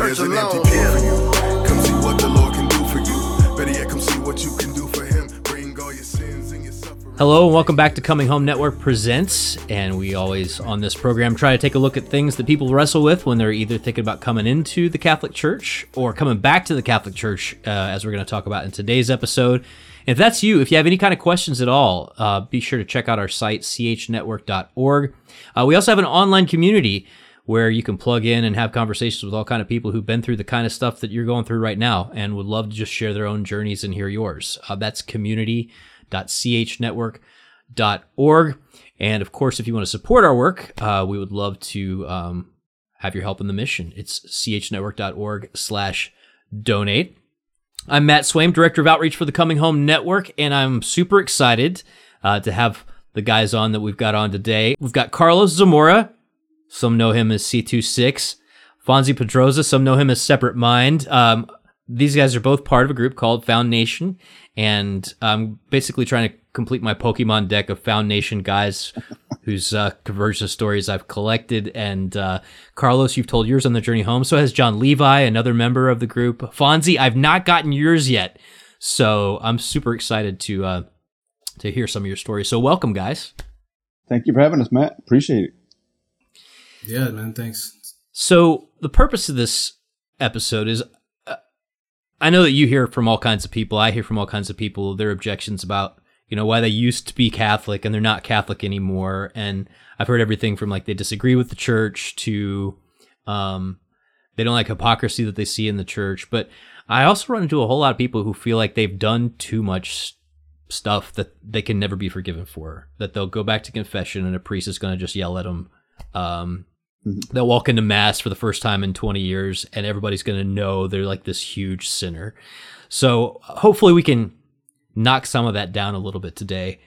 church There's alone. An empty pit for you. Come see what the Lord can do for you. Better yet, come see what you can do for Him. Bring all your sins and your suffering. Hello, and welcome back to Coming Home Network Presents. And we always, on this program, try to take a look at things that people wrestle with when they're either thinking about coming into the Catholic Church or coming back to the Catholic Church, uh, as we're going to talk about in today's episode. If that's you, if you have any kind of questions at all, uh, be sure to check out our site, chnetwork.org. Uh, we also have an online community where you can plug in and have conversations with all kind of people who've been through the kind of stuff that you're going through right now and would love to just share their own journeys and hear yours. Uh, that's community.chnetwork.org. And of course, if you want to support our work, uh, we would love to um, have your help in the mission. It's chnetwork.org slash donate. I'm Matt Swaim, Director of Outreach for the Coming Home Network, and I'm super excited uh, to have the guys on that we've got on today. We've got Carlos Zamora. Some know him as C2six. Fonzie Pedroza. Some know him as Separate M1nd. Um, these guys are both part of a group called FoundNation, and I'm basically trying to complete my Pokemon deck of FoundNation guys whose uh, conversion stories I've collected. And uh, Carlos, you've told yours on the journey home. So has John Levi, another member of the group. Fonzie, I've not gotten yours yet, so I'm super excited to uh, to hear some of your stories. So welcome, guys. Thank you for having us, Matt. Appreciate it. Yeah, man. Thanks. So the purpose of this episode is. Uh, I know that you hear from all kinds of people. I hear from all kinds of people their objections about you know why they used to be Catholic and they're not Catholic anymore. And I've heard everything from like they disagree with the church to um, they don't like hypocrisy that they see in the church. But I also run into a whole lot of people who feel like they've done too much stuff that they can never be forgiven for. That they'll go back to confession and a priest is going to just yell at them. Um, mm-hmm. They'll walk into mass for the first time in 20 years and everybody's going to know they're like this huge sinner. So hopefully we can knock some of that down a little bit today.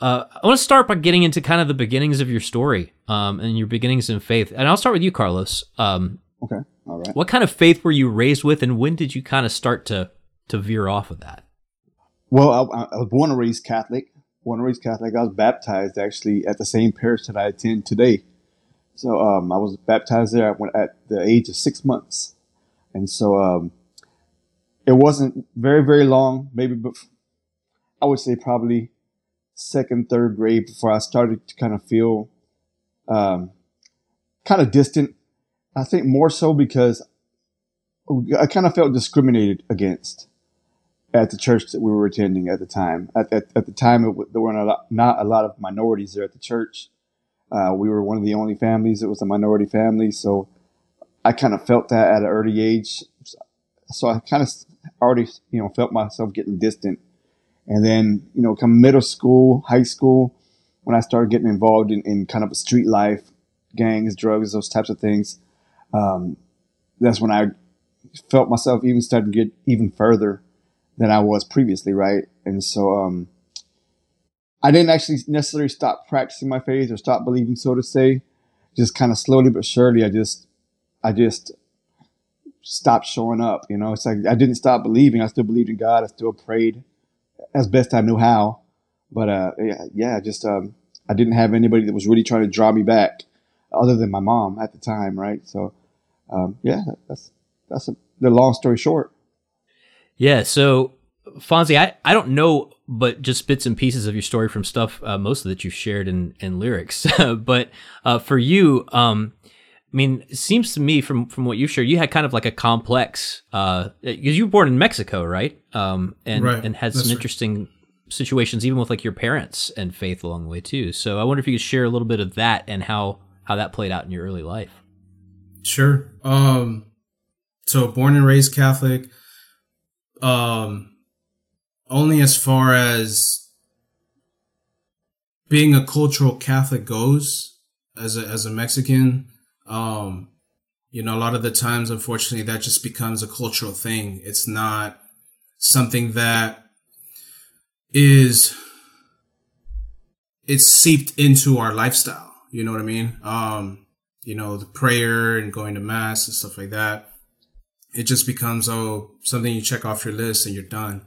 Uh, I want to start by getting into kind of the beginnings of your story um, and your beginnings in faith. And I'll start with you, Carlos. Um, okay. All right. What kind of faith were you raised with, and when did you kind of start to to veer off of that? Well, I, I was born and raised Catholic. Born and raised Catholic. I was baptized actually at the same parish that I attend today. So um, I was baptized there at the age of six months, and so um, it wasn't very very long. Maybe I would say probably second, third grade before I started to kind of feel um, kind of distant. I think more so because I kind of felt discriminated against at the church that we were attending at the time. At, at, at the time, it, there weren't a lot, not a lot of minorities there at the church. Uh, we were one of the only families that was a minority family, so I kind of felt that at an early age. So I kind of already, you know, felt myself getting distant and then, you know, come middle school, high school, when I started getting involved in, in kind of street life, gangs, drugs, those types of things, um, that's when I felt myself even starting to get even further than I was previously, right? And so, um, I didn't actually necessarily stop practicing my faith or stop believing, so to say. Just kind of slowly but surely, I just, I just stopped showing up. You know, it's like I didn't stop believing. I still believed in God. I still prayed as best I knew how. But uh, yeah, yeah, just um, I didn't have anybody that was really trying to draw me back, other than my mom at the time, right? So um, yeah, that's that's a, the long story short. Yeah. So Fonzie, I, I don't know, but just bits and pieces of your story from stuff, uh, most of that you've shared in, in lyrics. but uh, for you, um, I mean, it seems to me from from what you shared, you had kind of like a complex because uh, you were born in Mexico, right? Um, and right. and had That's some right. interesting situations, even with like your parents and faith along the way too. So I wonder if you could share a little bit of that and how how that played out in your early life. Sure. Um, so born and raised Catholic. Um, only as far as being a cultural Catholic goes, as a as a Mexican, um, you know, a lot of the times, unfortunately, that just becomes a cultural thing. It's not something that is it's seeped into our lifestyle. You know what I mean? Um, you know, the prayer and going to mass and stuff like that. It just becomes oh something you check off your list and you're done.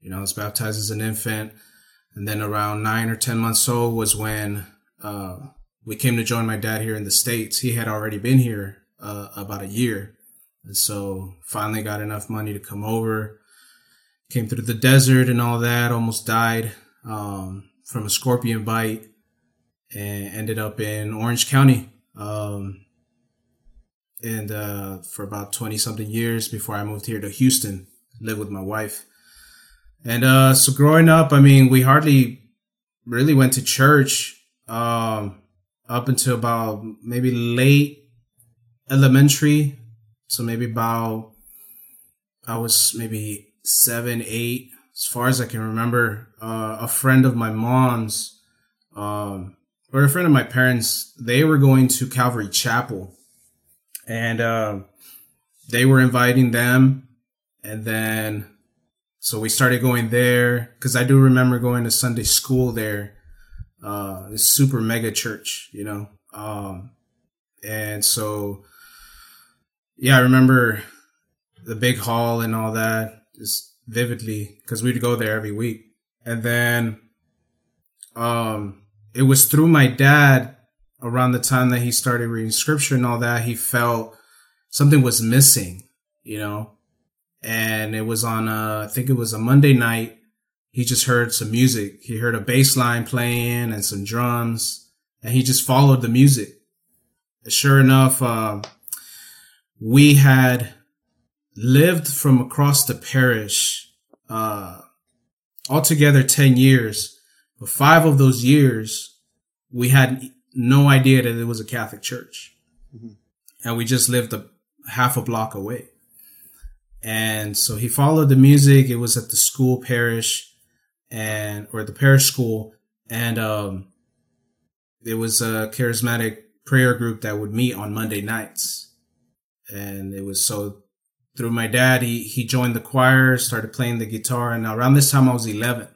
You know, I was baptized as an infant, and then around nine or ten months old was when uh, we came to join my dad here in the states. He had already been here uh, about a year, And so finally got enough money to come over. Came through the desert and all that, almost died um, from a scorpion bite and ended up in Orange County. Um, and uh, for about 20 something years before I moved here to Houston, lived with my wife. And uh, so growing up, I mean, we hardly really went to church um, up until about maybe late elementary. So maybe about, I was maybe seven, eight, as far as I can remember. Uh, a friend of my mom's, um, or a friend of my parents, they were going to Calvary Chapel and uh, they were inviting them. And then, so we started going there because I do remember going to Sunday school there. Uh, super mega church, you know. Um, and so, yeah, I remember the big hall and all that just vividly because we'd go there every week. And then, um, it was through my dad around the time that he started reading scripture and all that, he felt something was missing, you know. And it was on a, I think it was a Monday night. He just heard some music. He heard a bass line playing and some drums, and he just followed the music. Sure enough, uh, we had lived from across the parish uh, altogether 10 years. But five of those years, we had no idea that it was a Catholic church. Mm-hmm. And we just lived a half a block away. And so he followed the music. It was at the school parish and, or the parish school. And, um, it was a charismatic prayer group that would meet on Monday nights. And it was so through my dad, he, he joined the choir, started playing the guitar. And around this time I was 11.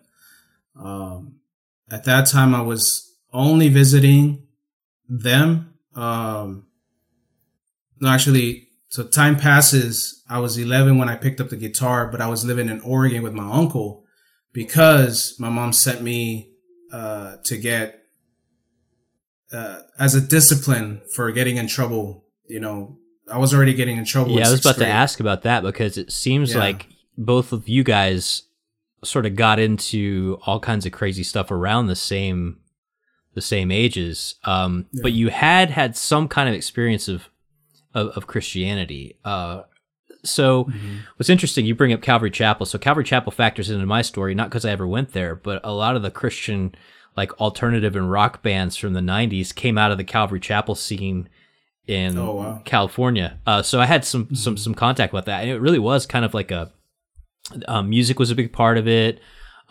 Um, at that time I was only visiting them. Um, no, actually, so time passes. I was 11 when I picked up the guitar, but I was living in Oregon with my uncle because my mom sent me uh, to get uh, as a discipline for getting in trouble. You know, I was already getting in trouble. Yeah, I was about grade. to ask about that because it seems yeah. like both of you guys sort of got into all kinds of crazy stuff around the same the same ages. Um, yeah. But you had had some kind of experience of of, of Christianity. Uh, so mm-hmm. what's interesting, you bring up Calvary Chapel. So Calvary Chapel factors into my story, not because I ever went there, but a lot of the Christian like alternative and rock bands from the 90s came out of the Calvary Chapel scene in oh, wow. California. Uh, so I had some, mm-hmm. some, some contact with that. And it really was kind of like a, um, music was a big part of it.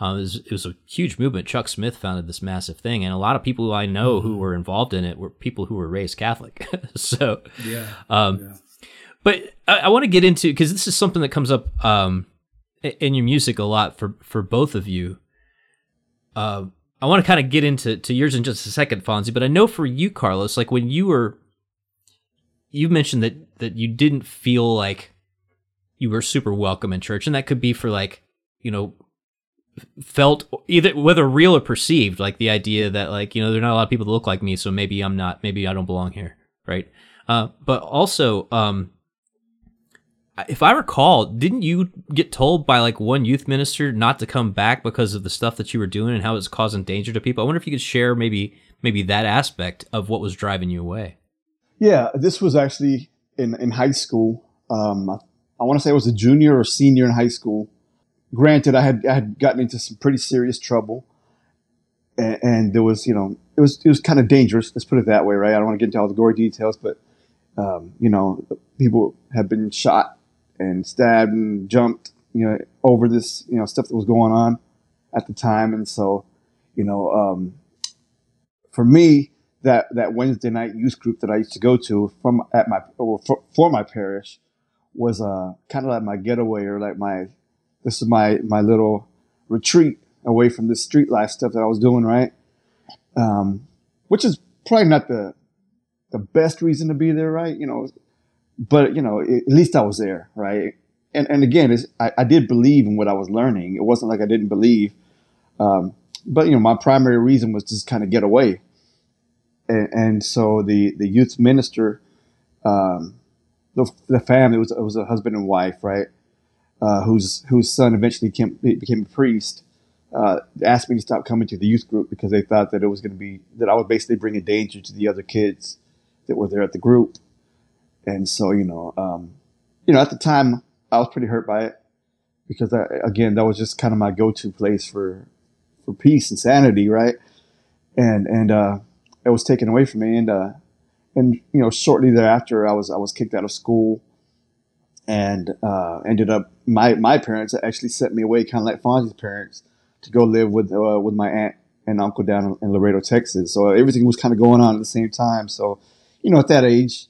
Um, it, was, it, was, a huge movement. Chuck Smith founded this massive thing, and a lot of people who I know mm-hmm. who were involved in it were people who were raised Catholic. so, yeah. Um, yeah. But I, I want to get into because this is something that comes up um, in your music a lot for for both of you. Uh, I want to kind of get into to yours in just a second, Fonzie. But I know for you, Carlos, like when you were, you mentioned that that you didn't feel like you were super welcome in church, and that could be for like you know felt either whether real or perceived like the idea that like you know there are not a lot of people that look like me so maybe i'm not maybe i don't belong here right? Uh, but also um, if i recall didn't you get told by like one youth minister not to come back because of the stuff that you were doing and how it's causing danger to people? I wonder if you could share maybe maybe that aspect of what was driving you away. Yeah this was actually in in high school. Um, I, I want to say i was a junior or senior in high school granted, I had I had gotten into some pretty serious trouble, and, and there was you know it was it was kind of dangerous. Let's put it that way, right? I don't want to get into all the gory details, but um, you know, people have been shot and stabbed and jumped, you know, over this you know stuff that was going on at the time, and so you know, um, for me. That, that Wednesday night youth group that I used to go to from at my for, for my parish was uh, kind of like my getaway or like my this is my my little retreat away from this street life stuff that I was doing, right? Um, which is probably not the the best reason to be there, right? You know, but you know, at least I was there, right? And and again, I, I did believe in what I was learning. It wasn't like I didn't believe, um, but you know, my primary reason was just kind of get away. And, and so the the youth minister um, the, the family was it was a husband and wife, right? Uh, whose whose son eventually came, became a priest. Uh, asked me to stop coming to the youth group because they thought that it was going to be that I would basically bring a danger to the other kids that were there at the group. And so, you know, um, you know, at the time I was pretty hurt by it because I, again, that was just kind of my go-to place for, for peace and sanity. Right. And, and, uh, it was taken away from me. And, uh, and, you know, shortly thereafter I was, I was kicked out of school and, uh, ended up, my, my parents actually sent me away kind of like Fonzie's parents to go live with, uh, with my aunt and uncle down in Laredo, Texas. So everything was kind of going on at the same time. So, you know, at that age,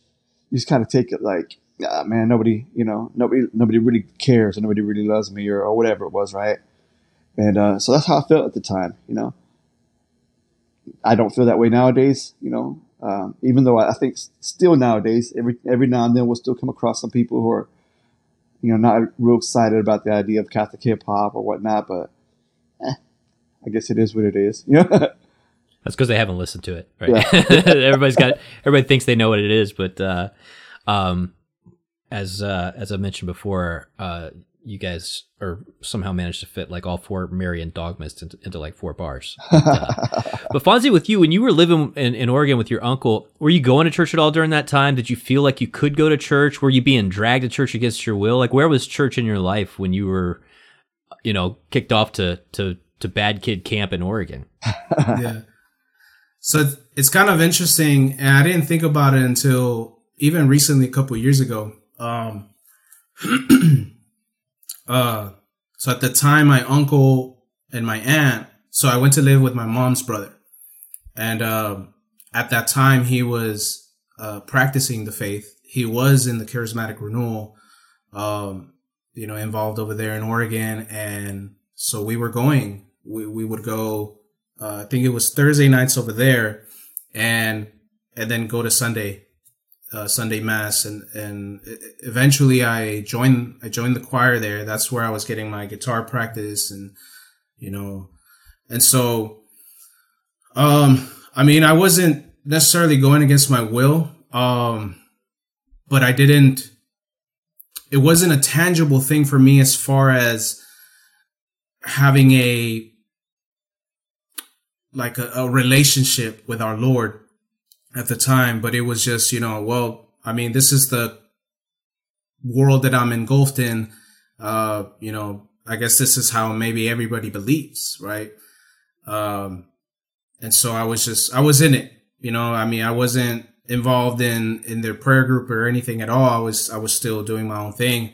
you just kind of take it like, ah, man, nobody, you know, nobody, nobody really cares, or nobody really loves me, or, or whatever it was, right? And uh, so that's how I felt at the time, you know. I don't feel that way nowadays, you know. Um, even though I think still nowadays, every every now and then we'll still come across some people who are, you know, not real excited about the idea of Catholic hip hop or whatnot. But eh, I guess it is what it is, you know. That's because they haven't listened to it, right? Yeah. Everybody's got everybody thinks they know what it is, but uh, um, as uh, as I mentioned before, uh, you guys are somehow managed to fit like all four Marian dogmas into, into like four bars. But, uh, but Fonzie, with you, when you were living in, in Oregon with your uncle, were you going to church at all during that time? Did you feel like you could go to church? Were you being dragged to church against your will? Like, where was church in your life when you were, you know, kicked off to to to bad kid camp in Oregon? yeah. So it's kind of interesting, and I didn't think about it until even recently, a couple years ago. Um, uh, so at the time, my uncle and my aunt. So I went to live with my mom's brother, and um, at that time, he was uh, practicing the faith. He was in the charismatic renewal, um, you know, involved over there in Oregon, and so we were going. We we would go uh, I think it was Thursday nights over there, and and then go to Sunday, uh, Sunday mass, and and eventually I joined I joined the choir there. That's where I was getting my guitar practice, and you know, and so, um, I mean, I wasn't necessarily going against my will, um, but I didn't. It wasn't a tangible thing for me as far as having a like a, a relationship with our Lord at the time, but it was just, you know, well, I mean, this is the world that I'm engulfed in. Uh, you know, I guess this is how maybe everybody believes, right? Um, and so I was just, I was in it, you know, I mean, I wasn't involved in, in their prayer group or anything at all. I was, I was still doing my own thing,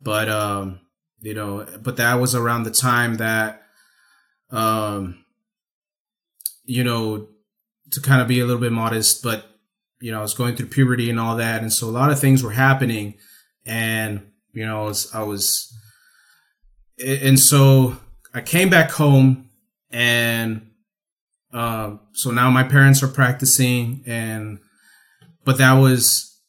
but, um, you know, but that was around the time that, um, you know, to kind of be a little bit modest, but you know, I was going through puberty and all that, and so a lot of things were happening, and you know, I was, I was and so I came back home, and um, so now my parents are practicing, and but that was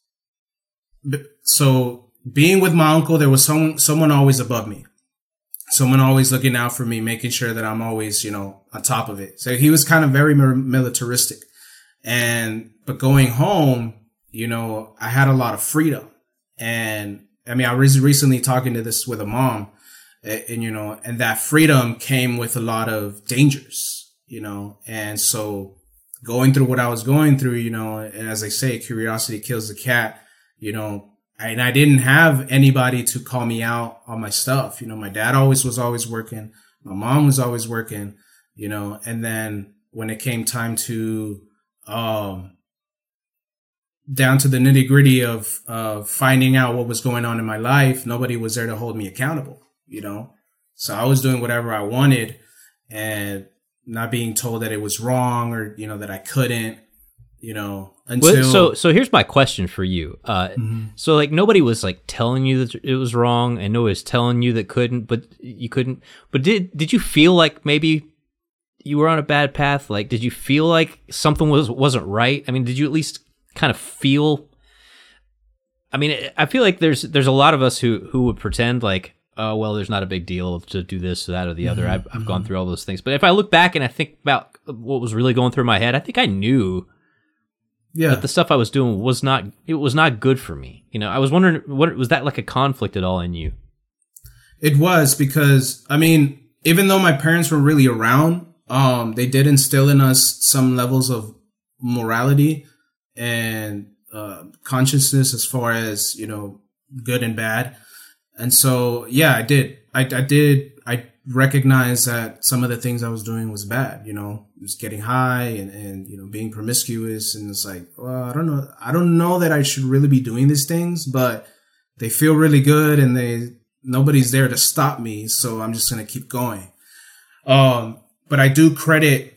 so being with my uncle. There was someone, someone always above me, someone always looking out for me, making sure that I'm always, you know, on top of it. So he was kind of very militaristic. And, but going home, you know, I had a lot of freedom. And I mean, I was recently talking to this with a mom and, and, you know, and that freedom came with a lot of dangers, you know, and so going through what I was going through, you know, and as I say, curiosity kills the cat, you know, and I didn't have anybody to call me out on my stuff. You know, my dad always was always working. My mom was always working, you know, and then when it came time to, um, down to the nitty gritty of, of finding out what was going on in my life, nobody was there to hold me accountable, you know? So I was doing whatever I wanted and not being told that it was wrong or, you know, that I couldn't, you know, until well, so so here's my question for you. Uh, mm-hmm. so like nobody was like telling you that it was wrong, and nobody was telling you that couldn't, but you couldn't. But did did you feel like maybe you were on a bad path? Like, did you feel like something was wasn't right? I mean, did you at least kind of feel? I mean, I feel like there's there's a lot of us who who would pretend like, oh well, there's not a big deal to do this or that or the other. Mm-hmm. I've, I've gone mm-hmm. through all those things, but if I look back and I think about what was really going through my head, I think I knew Yeah. But the stuff I was doing was not it was not good for me. You know, I was wondering what was that like a conflict at all in you? It was because I mean, even though my parents were really around, um, they did instill in us some levels of morality and uh, consciousness as far as you know, good and bad. And so, yeah, I did. I, I did. Recognized that some of the things I was doing was bad. You know, just getting high and and you know being promiscuous, and it's like, well, I don't know. I don't know that I should really be doing these things, but they feel really good, and they nobody's there to stop me, so I'm just gonna keep going. Um, but I do credit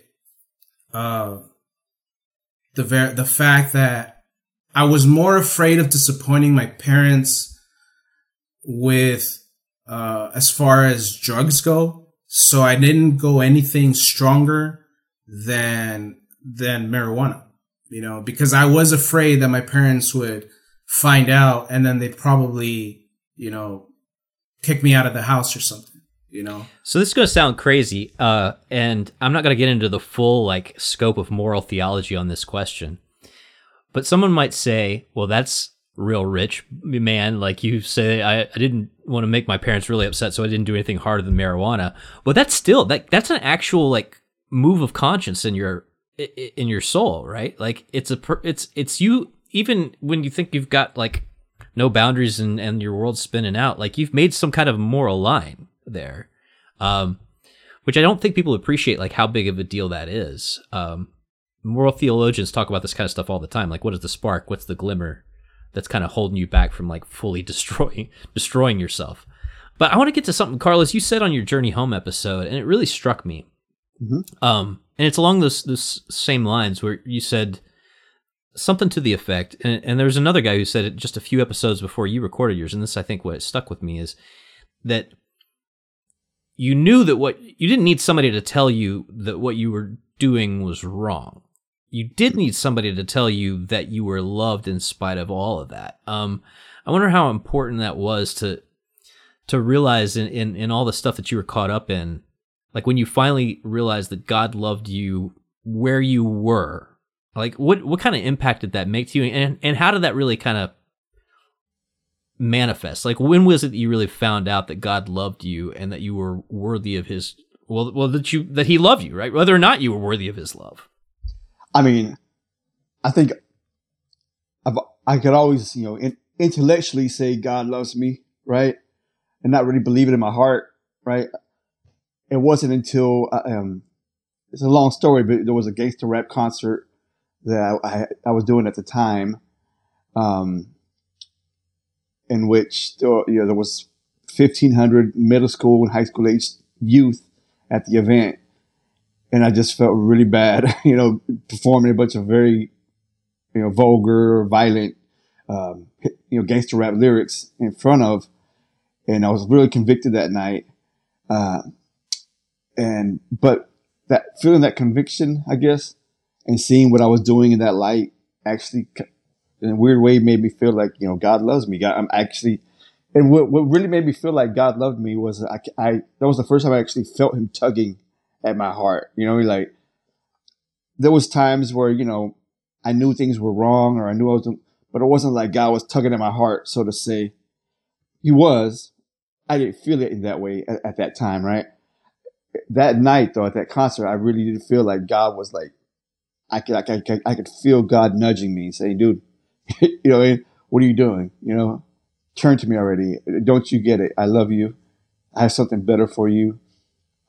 uh the ver- the fact that I was more afraid of disappointing my parents with uh as far as drugs go, so I didn't go anything stronger than than marijuana, you know, because I was afraid that my parents would find out and then they'd probably, you know, kick me out of the house or something, you know. So this is going to sound crazy, uh, and I'm not going to get into the full like scope of moral theology on this question. But someone might say, "Well, that's real rich, man." Like you say, I, I didn't want to make my parents really upset, so I didn't do anything harder than marijuana. But that's still that that's an actual like move of conscience in your in your soul, right? Like it's a it's it's you even when you think you've got like no boundaries and and your world's spinning out, like you've made some kind of moral line there. Um, which I don't think people appreciate like how big of a deal that is. Um, moral theologians talk about this kind of stuff all the time. Like, what is the spark? What's the glimmer that's kind of holding you back from like fully destroying destroying yourself? But I want to get to something, Carlos. You said on your journey home episode, and it really struck me. Mhm. Um, and it's along those those same lines where you said something to the effect, and, and there was another guy who said it just a few episodes before you recorded yours, and this I think what stuck with me is that you knew that what you didn't need somebody to tell you that what you were doing was wrong. You did need somebody to tell you that you were loved in spite of all of that. Um, I wonder how important that was to to realize in, in in all the stuff that you were caught up in, like when you finally realized that God loved you where you were. Like what what kind of impact did that make to you, and and how did that really kind of manifest? Like when was it that you really found out that God loved you and that you were worthy of His well, well that you that He loved you, right? Whether or not you were worthy of His love. I mean, I think I've, I could always, you know, in, intellectually say God loves me, right, and not really believe it in my heart, right. It wasn't until uh, um, it's a long story, but there was a gangster rap concert that I, I, was doing at the time, um, in which you know there was fifteen hundred middle school and high school age youth at the event, and I just felt really bad, you know, performing a bunch of very, you know, vulgar, violent, um, you know, gangster rap lyrics in front of, and I was really convicted that night. Uh, and but that feeling that conviction, I guess, and seeing what I was doing in that light, actually, in a weird way, made me feel like you know God loves me. God, I'm actually. And what, what really made me feel like God loved me was I, I that was the first time I actually felt Him tugging at my heart. You know, like there was times where you know I knew things were wrong or I knew I was, but it wasn't like God was tugging at my heart, so to say. He was. I didn't feel it in that way at, at that time, right? That night, though, at that concert, I really did feel like God was like, I could, I could, I could feel God nudging me, saying, "Dude, you know, what are you doing? You know, turn to me already. Don't you get it? I love you. I have something better for you."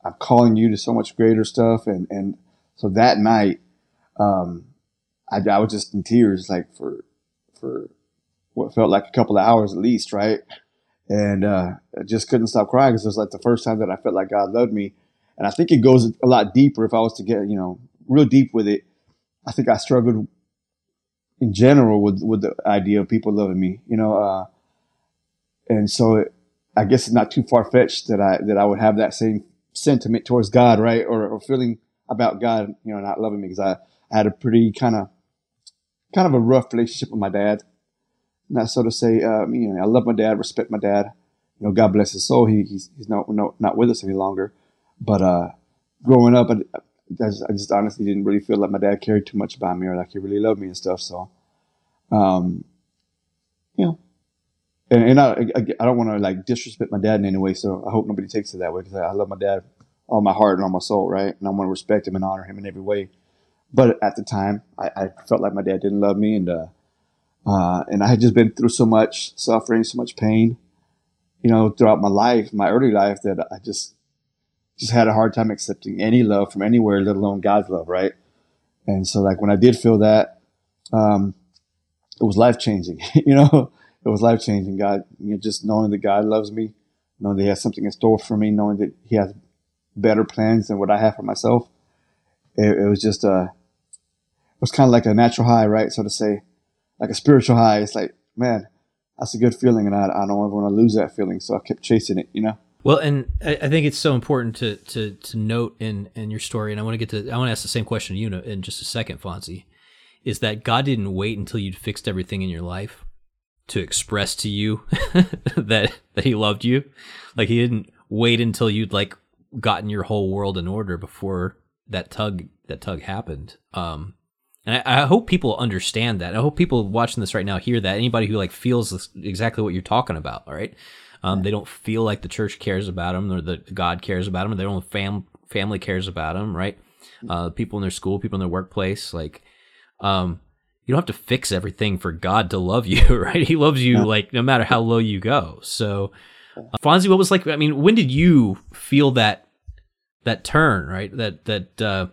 I'm calling you to so much greater stuff. And, and so that night, um, I, I was just in tears, like for, for what felt like a couple of hours at least. Right. And, uh, I just couldn't stop crying because it was like the first time that I felt like God loved me. And I think it goes a lot deeper. If I was to get, you know, real deep with it, I think I struggled in general with, with the idea of people loving me, you know, uh, and so it, I guess it's not too far fetched that I, that I would have that same sentiment towards God, right? Or, or feeling about God, you know, not loving me because I, I had a pretty kind of, kind of a rough relationship with my dad. Not so to say, um, you know, I love my dad, respect my dad. You know, God bless his soul. He, he's, he's not, no, not with us any longer. But, uh, growing up, I I just, I just honestly didn't really feel like my dad cared too much about me or like he really loved me and stuff. So, um, you know, and, and I, I, don't want to like disrespect my dad in any way. So I hope nobody takes it that way because I, I love my dad all my heart and all my soul, right? And I want to respect him and honor him in every way. But at the time, I, I felt like my dad didn't love me, and uh, uh, and I had just been through so much suffering, so much pain, you know, throughout my life, my early life, that I just just had a hard time accepting any love from anywhere, let alone God's love, right? And so, like when I did feel that, um, it was life changing. you know, it was life changing. God, you know, just knowing that God loves me, knowing that He has something in store for me, knowing that He has better plans than what I have for myself. It, it was just a, it was kind of like a natural high, right? So to say, like a spiritual high. It's like, man, that's a good feeling, and I, I don't ever want to lose that feeling. So I kept chasing it, you know. Well, and I, I think it's so important to to to note in in your story, and I want to get to I want to ask the same question to you in just a second, Fonzie. Is that God didn't wait until you'd fixed everything in your life to express to you that that He loved you? Like He didn't wait until you'd like gotten your whole world in order before that tug that tug happened. Um, and I, I, hope people understand that. I hope people watching this right now hear that. Anybody who like feels this, exactly what you're talking about, all right? Um, they don't feel like the church cares about them or that God cares about them or their own fam- family cares about them, right? Uh, people in their school, people in their workplace, like, um, you don't have to fix everything for God to love you, right? He loves you like no matter how low you go. So, uh, Fonzie, what was like? I mean, when did you feel that that turn, right? That that uh,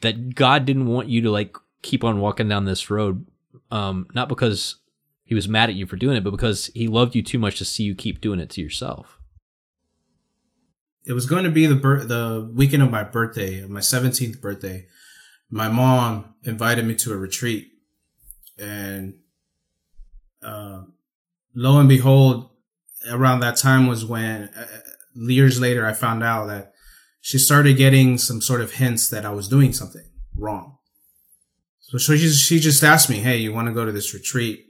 that God didn't want you to like keep on walking down this road, um, not because he was mad at you for doing it, but because he loved you too much to see you keep doing it to yourself. It was going to be the bir- the weekend of my birthday, my seventeenth birthday. My mom invited me to a retreat, and uh, lo and behold, around that time was when uh, years later I found out that she started getting some sort of hints that I was doing something wrong. So she just, she just asked me, Hey, you want to go to this retreat?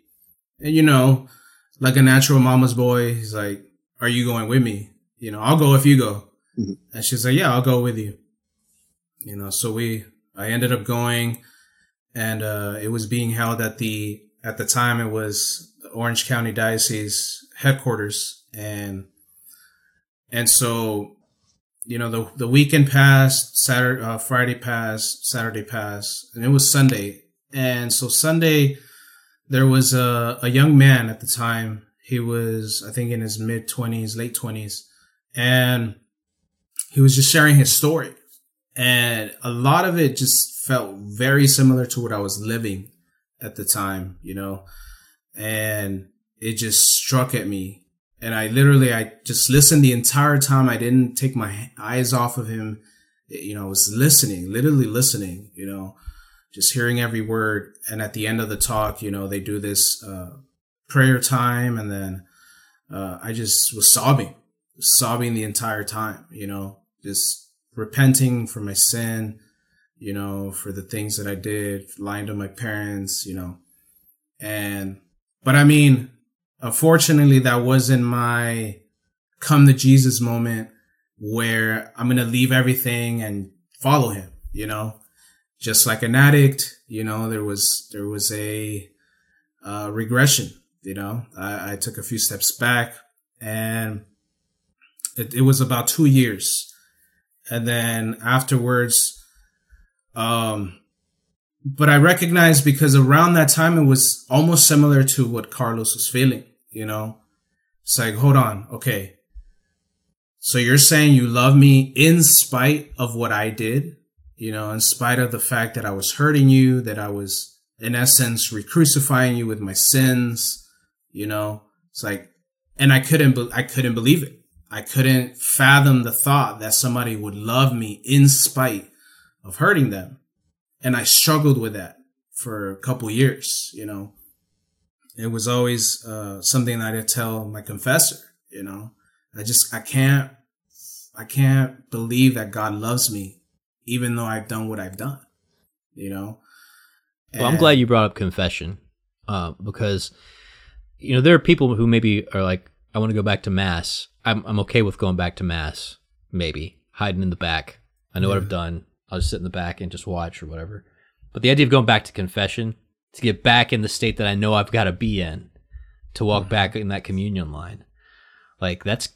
And you know, like a natural mama's boy, he's like, are you going with me? You know, I'll go if you go. Mm-hmm. And she's like, yeah, I'll go with you. You know, so we, I ended up going and, uh, it was being held at the, at the time it was Orange County Diocese headquarters. And, and so you know, the, the weekend passed, Saturday, uh, Friday passed, Saturday passed, and it was Sunday. And so Sunday, there was a, a young man at the time. He was, I think, in his mid twenties, late twenties, and he was just sharing his story. And a lot of it just felt very similar to what I was living at the time, you know, and it just struck at me and I literally I just listened the entire time. I didn't take my eyes off of him. You know, I was listening, literally listening. You know, just hearing every word. And at the end of the talk, you know, they do this uh, prayer time, and then uh, I just was sobbing, sobbing the entire time. You know, just repenting for my sin. You know, for the things that I did, lying to my parents. You know, and but I mean Unfortunately, that wasn't my come to Jesus moment where I'm going to leave everything and follow him, you know, just like an addict, you know, there was, there was a, uh, regression, you know, I, I, took a few steps back and it, it was about two years. And then afterwards, um, but I recognized because around that time it was almost similar to what Carlos was feeling, you know? It's like, hold on, okay. So you're saying you love me in spite of what I did, you know, in spite of the fact that I was hurting you, that I was in essence re-crucifying you with my sins, you know? It's like, and I couldn't, be- I couldn't believe it. I couldn't fathom the thought that somebody would love me in spite of hurting them and I struggled with that for a couple years. You know, it was always uh, something that I tell my confessor. You know, I just I can't I can't believe that God loves me, even though I've done what I've done. You know. And well, I'm glad you brought up confession, uh, because you know there are people who maybe are like, I want to go back to mass. I'm I'm okay with going back to mass, maybe hiding in the back. I know yeah. what I've done. I'll just sit in the back and just watch or whatever. But the idea of going back to confession to get back in the state that I know I've got to be in to walk mm-hmm. back in that communion line, like that's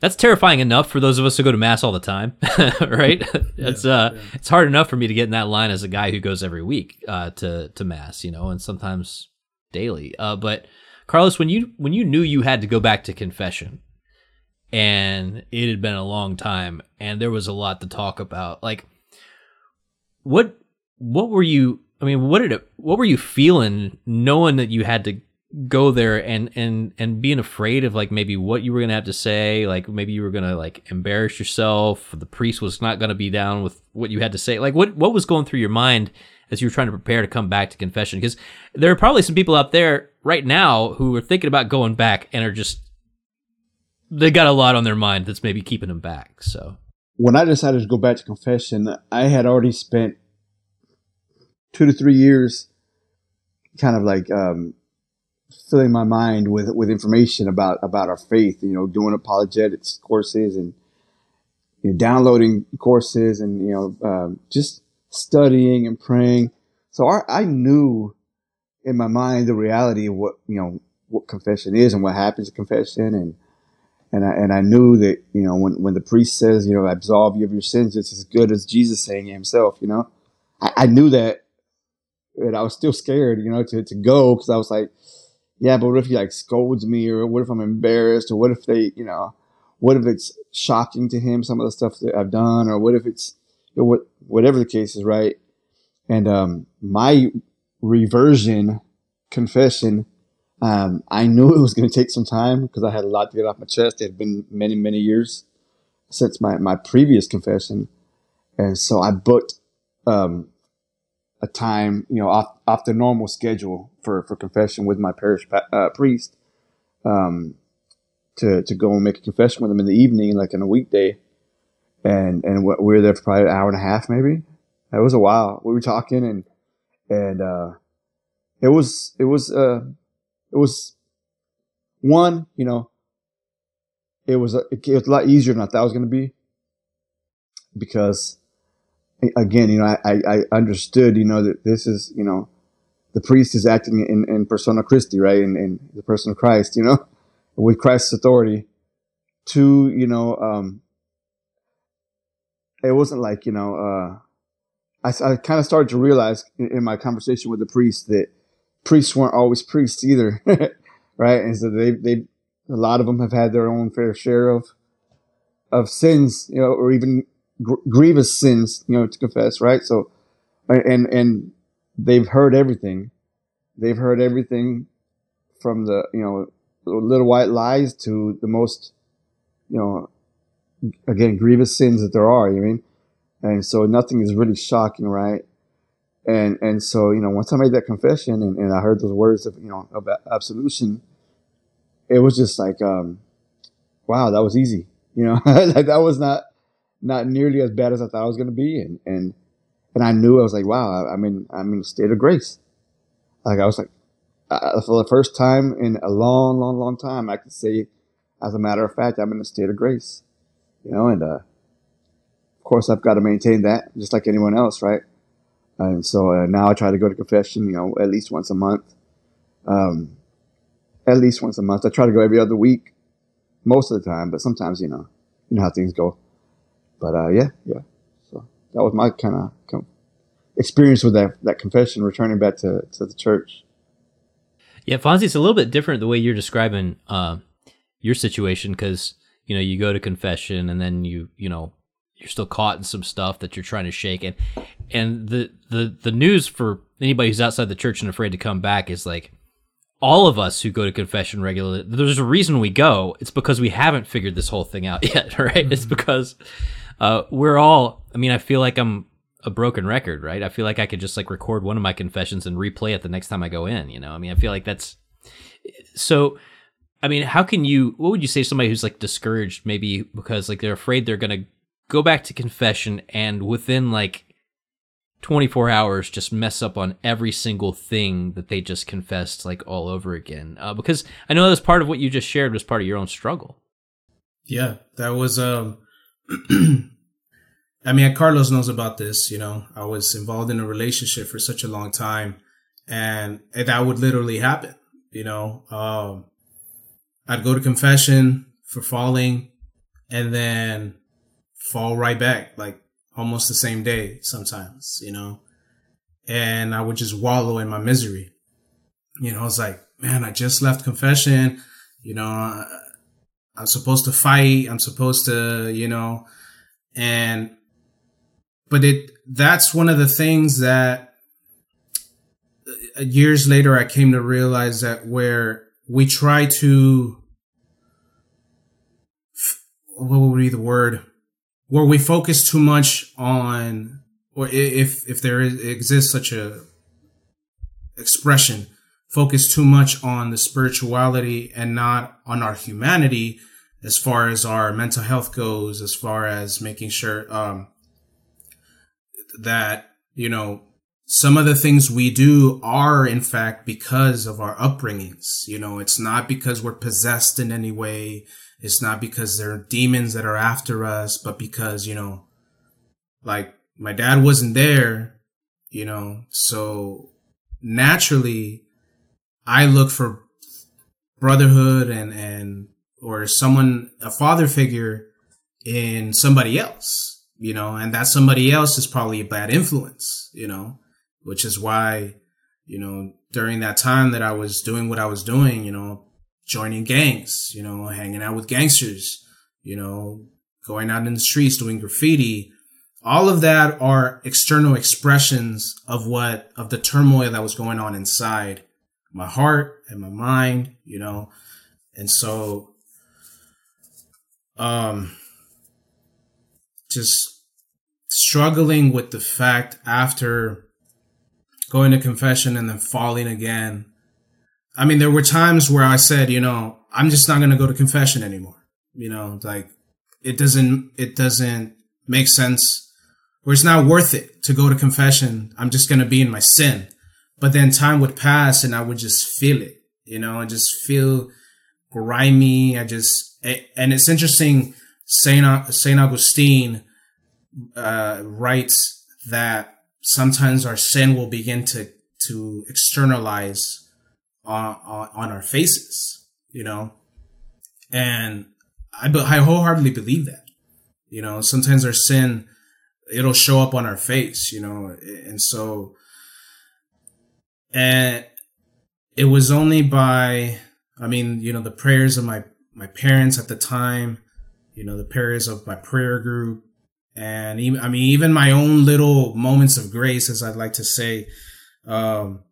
that's terrifying enough for those of us who go to mass all the time, right? Yeah, it's uh, yeah. it's hard enough for me to get in that line as a guy who goes every week uh, to to mass, you know, and sometimes daily. Uh, but Carlos, when you when you knew you had to go back to confession, and it had been a long time, and there was a lot to talk about, like what what were you? I mean, what did it? What were you feeling knowing that you had to go there and and and being afraid of like maybe what you were gonna have to say like maybe you were gonna like embarrass yourself the priest was not gonna be down with what you had to say like what what was going through your mind as you were trying to prepare to come back to confession because there are probably some people out there right now who are thinking about going back and are just they got a lot on their mind that's maybe keeping them back so when i decided to go back to confession i had already spent two to three years kind of like um filling my mind with with information about about our faith. You know, doing apologetics courses and you know, downloading courses and you know um, just studying and praying. So I knew in my mind the reality of what you know what confession is and what happens at confession. And and I, and I knew that you know when, when the priest says you know absolve you of your sins it's as good as Jesus saying it himself you know? I, I knew that and I was still scared you know to, to go because I was like yeah, but what if he like scolds me, or what if I'm embarrassed, or what if they, you know, what if it's shocking to him some of the stuff that I've done, or what if it's whatever the case is, right? And um, my reversion confession, um, I knew it was going to take some time because I had a lot to get off my chest. It had been many many years since my my previous confession, and so I booked um, a time, you know, off, off the normal schedule for, for confession with my parish uh, priest, um, to, to go and make a confession with him in the evening, like in a weekday. And, and we were there for probably an hour and a half, maybe. It was a while. We were talking and, and, uh, it was, it was, uh, it was one, you know, it was, a, it was a lot easier than I thought it was going to be because again, you know, I, I understood, you know, that this is, you know, the priest is acting in, in persona Christi, right? In, in the person of Christ, you know, with Christ's authority. To, you know, um, it wasn't like, you know, uh, I, I kind of started to realize in, in, my conversation with the priest that priests weren't always priests either, right? And so they, they, a lot of them have had their own fair share of, of sins, you know, or even gr- grievous sins, you know, to confess, right? So, and and they've heard everything. They've heard everything from the you know little white lies to the most you know again grievous sins that there are. You mean, and so nothing is really shocking, right? And and so you know once I made that confession and, and I heard those words of you know of absolution, it was just like um, wow that was easy. You know like that was not not nearly as bad as I thought I was going to be. And, and, and I knew I was like, wow, I'm in, I'm in a state of grace. Like I was like, for the first time in a long, long, long time, I could say, as a matter of fact, I'm in a state of grace, you know, and, uh, of course I've got to maintain that just like anyone else, right? And so uh, now I try to go to confession, you know, at least once a month. Um, at least once a month. I try to go every other week, most of the time, but sometimes, you know, you know how things go. But uh, yeah, yeah. So that was my kind of experience with that that confession, returning back to to the church. Yeah, Fonzie, it's a little bit different the way you're describing uh, your situation because you know you go to confession and then you you know you're still caught in some stuff that you're trying to shake and and the the the news for anybody who's outside the church and afraid to come back is like all of us who go to confession regularly there's a reason we go it's because we haven't figured this whole thing out yet right mm-hmm. it's because uh, we're all. I mean, I feel like I'm a broken record, right? I feel like I could just like record one of my confessions and replay it the next time I go in. You know, I mean, I feel like that's so. I mean, how can you? What would you say to somebody who's like discouraged, maybe because like they're afraid they're gonna go back to confession and within like 24 hours just mess up on every single thing that they just confessed like all over again uh, because i know that was part of what you just shared was part of your own struggle yeah that was um I mean, Carlos knows about this. You know, I was involved in a relationship for such a long time, and that would literally happen. You know, um, I'd go to confession for falling, and then fall right back, like almost the same day sometimes. You know, and I would just wallow in my misery. You know, I was like, man, I just left confession. You know, I'm supposed to fight. I'm supposed to, you know, and, but it, that's one of the things that uh, years later I came to realize that where we try to, what would be the word? Where we focus too much on, or if, if there is, exists such a expression, focus too much on the spirituality and not on our humanity as far as our mental health goes, as far as making sure um, that, you know, some of the things we do are in fact because of our upbringings. You know, it's not because we're possessed in any way. It's not because there are demons that are after us, but because, you know, like my dad wasn't there, you know, so naturally I look for brotherhood and, and, or someone, a father figure in somebody else, you know, and that somebody else is probably a bad influence, you know, which is why, you know, during that time that I was doing what I was doing, you know, joining gangs, you know, hanging out with gangsters, you know, going out in the streets, doing graffiti, all of that are external expressions of what, of the turmoil that was going on inside my heart and my mind, you know. And so um just struggling with the fact after going to confession and then falling again. I mean, there were times where I said, you know, I'm just not going to go to confession anymore. You know, like it doesn't, it doesn't make sense or it's not worth it to go to confession. I'm just going to be in my sin. But then time would pass and I would just feel it, you know, I just feel grimy. I just, and it's interesting. Saint, Saint Augustine, uh, writes that sometimes our sin will begin to, to externalize on, on, on our faces, you know, and I, but I wholeheartedly believe that, you know, sometimes our sin, it'll show up on our face, you know, and so, and it was only by, I mean, you know, the prayers of my, my parents at the time, you know, the prayers of my prayer group, and even, I mean, even my own little moments of grace, as I'd like to say, um,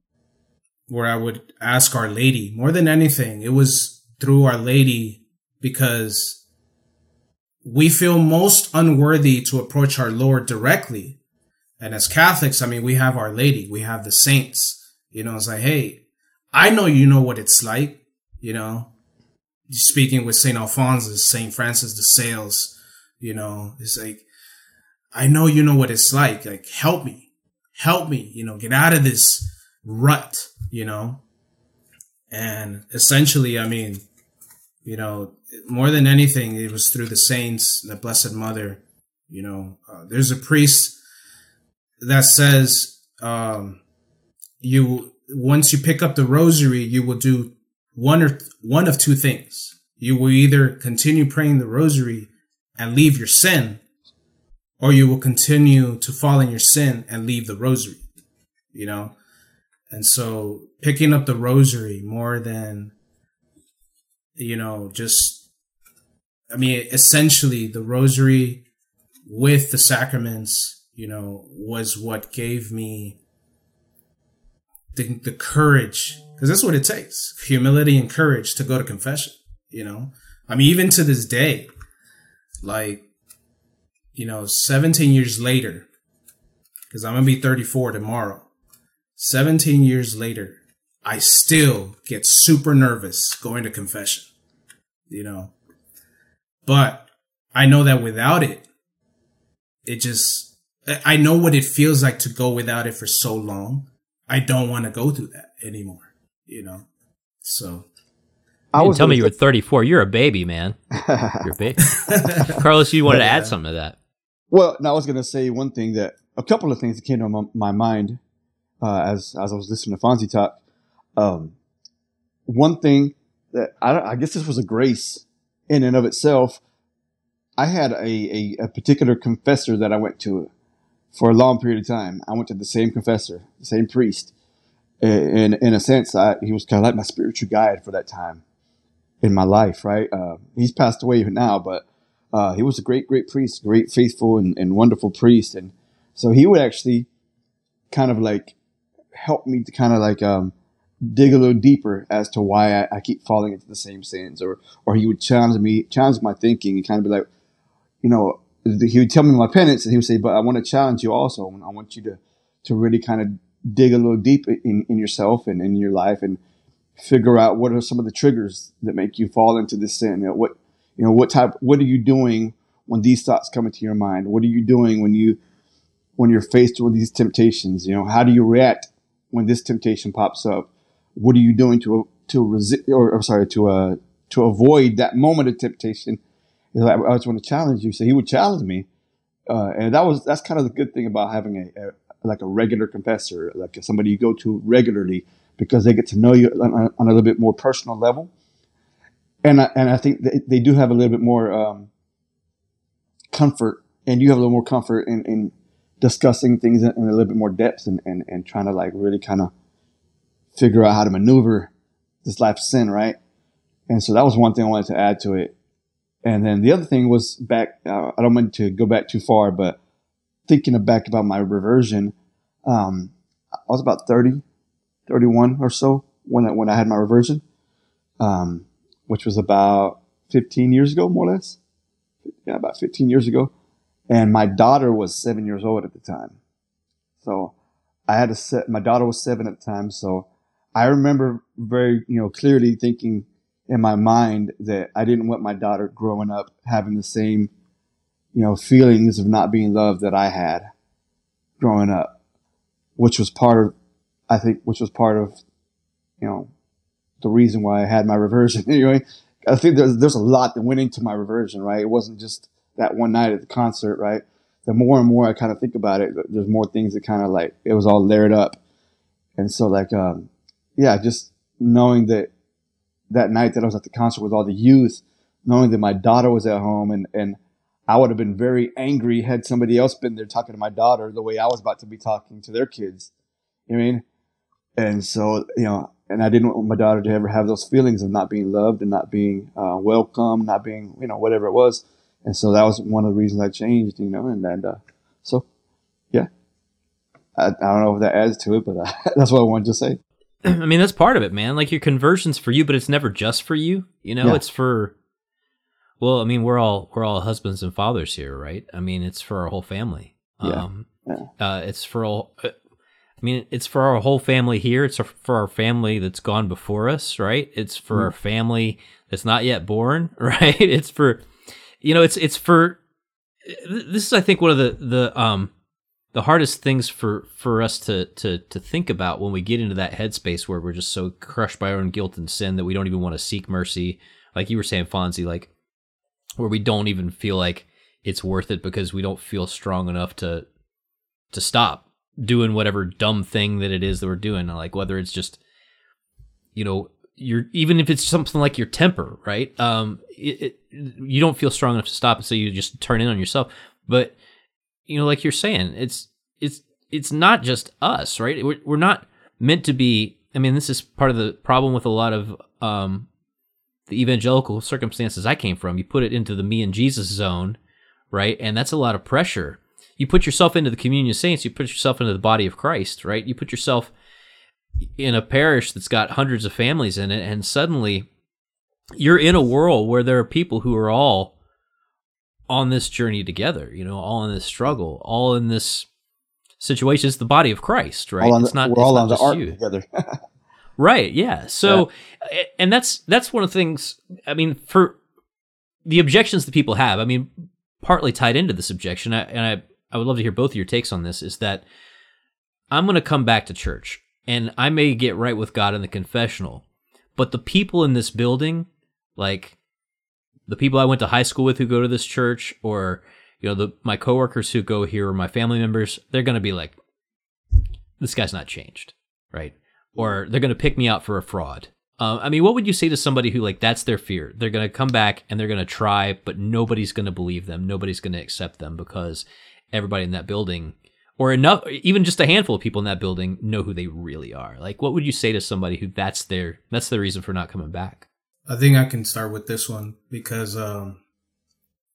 where I would ask Our Lady more than anything. It was through Our Lady because we feel most unworthy to approach our Lord directly. And as Catholics, I mean, we have Our Lady, we have the saints, you know, it's like, hey, I know you know what it's like, you know. Speaking with St. Alphonsus, St. Francis de Sales, you know, it's like, I know you know what it's like. Like, help me, help me, you know, get out of this rut, you know. And essentially, I mean, you know, more than anything, it was through the saints, the Blessed Mother. You know, uh, there's a priest that says, um, you once you pick up the rosary, you will do one or one of two things. You will either continue praying the rosary and leave your sin, or you will continue to fall in your sin and leave the rosary. You know? And so picking up the rosary more than, you know, just, I mean, essentially the rosary with the sacraments, you know, was what gave me the, the courage, because that's what it takes humility and courage to go to confession. You know, I mean, even to this day, like, you know, 17 years later, because I'm going to be 34 tomorrow, 17 years later, I still get super nervous going to confession, you know, but I know that without it, it just, I know what it feels like to go without it for so long I don't want to go through that anymore. You know, so. I was tell me you were 34. You're a baby, man. You're a baby. Carlos, you wanted to add something to that. Well, now I was going to say one thing that a couple of things that came to my, my mind uh, as as I was listening to Fonzie talk. Um, one thing that I, I guess this was a grace in and of itself. I had a, a, a particular confessor that I went to for a long period of time. I went to the same confessor, the same priest. In in a sense, I, he was kind of like my spiritual guide for that time in my life. Right, uh, he's passed away now, but uh, he was a great, great priest, great, faithful, and, and wonderful priest. And so he would actually kind of like help me to kind of like um, dig a little deeper as to why I, I, keep falling into the same sins, or or he would challenge me, challenge my thinking, and kind of be like, you know, he would tell me my penance, and he would say, "But I want to challenge you also. I want you to to really kind of dig a little deep in, in yourself and in your life, and figure out what are some of the triggers that make you fall into this sin. You know, what you know, what type, what are you doing when these thoughts come into your mind? What are you doing when you when you're faced with these temptations? You know, how do you react when this temptation pops up? What are you doing to to resist or, or sorry to uh to avoid that moment of temptation? I, I just want to challenge you. So he would challenge me, uh, and that was that's kind of the good thing about having a, a like a regular confessor, like somebody you go to regularly, because they get to know you on, on a little bit more personal level. And I, and I think they, they do have a little bit more um, comfort, and you have a little more comfort in, in discussing things in, in, a little bit more depth and, and, and trying to like really kind of figure out how to maneuver this life sin, right? And so that was one thing I wanted to add to it. And then the other thing was back, uh, I don't mean to go back too far, but thinking back about my reversion, um, I was about 30, 31 or so when I, when I had my reversion, um, which was about 15 years ago, more or less. Yeah, about 15 years ago. And my daughter was seven years old at the time. So I had to set, my daughter was seven at the time. So I remember very, you know, clearly thinking in my mind that I didn't want my daughter growing up having the same, you know, feelings of not being loved that I had growing up, which was part of, I think, which was part of, you know, the reason why I had my reversion. anyway, I think there's there's a lot that went into my reversion, right? It wasn't just that one night at the concert, right? The more and more I kind of think about it, there's more things that kind of like it was all layered up, and so like, um, yeah, just knowing that that night that I was at the concert with all the youth, knowing that my daughter was at home and, and I would have been very angry had somebody else been there talking to my daughter the way I was about to be talking to their kids. You know I mean? And so, you know, and I didn't want my daughter to ever have those feelings of not being loved and not being uh, welcome, not being, you know, whatever it was. And so that was one of the reasons I changed, you know, and, and uh, so, yeah. I, I don't know if that adds to it, but uh, that's what I wanted to say. I mean, that's part of it, man. Like your conversion's for you, but it's never just for you. You know, yeah. it's for. Well, I mean, we're all we're all husbands and fathers here, right? I mean, it's for our whole family. Yeah. Um, yeah. Uh, it's for all. I mean, it's for our whole family here. It's for our family that's gone before us, right? It's for mm. our family that's not yet born, right? It's for, you know, it's it's for. This is, I think, one of the the um the hardest things for for us to to to think about when we get into that headspace where we're just so crushed by our own guilt and sin that we don't even want to seek mercy like you were saying fonzie like where we don't even feel like it's worth it because we don't feel strong enough to to stop doing whatever dumb thing that it is that we're doing like whether it's just you know you're even if it's something like your temper right um it, it, you don't feel strong enough to stop it so you just turn in on yourself but you know, like you're saying, it's it's it's not just us, right? We're, we're not meant to be. I mean, this is part of the problem with a lot of um, the evangelical circumstances I came from. You put it into the me and Jesus zone, right? And that's a lot of pressure. You put yourself into the communion of saints. You put yourself into the body of Christ, right? You put yourself in a parish that's got hundreds of families in it, and suddenly you're in a world where there are people who are all on this journey together, you know, all in this struggle, all in this situation. It's the body of Christ, right? it's not, we're all on the ark you. together. right. Yeah. So, yeah. and that's, that's one of the things, I mean, for the objections that people have, I mean, partly tied into this objection, I, and I, I would love to hear both of your takes on this, is that I'm going to come back to church and I may get right with God in the confessional, but the people in this building, like the people I went to high school with who go to this church, or you know, the my coworkers who go here or my family members, they're going to be like, this guy's not changed, right? Or they're going to pick me out for a fraud. Um, I mean, what would you say to somebody who like that's their fear? They're going to come back and they're going to try, but nobody's going to believe them. Nobody's going to accept them because everybody in that building, or enough, even just a handful of people in that building, know who they really are. Like, what would you say to somebody who that's their that's the reason for not coming back? I think I can start with this one because, um,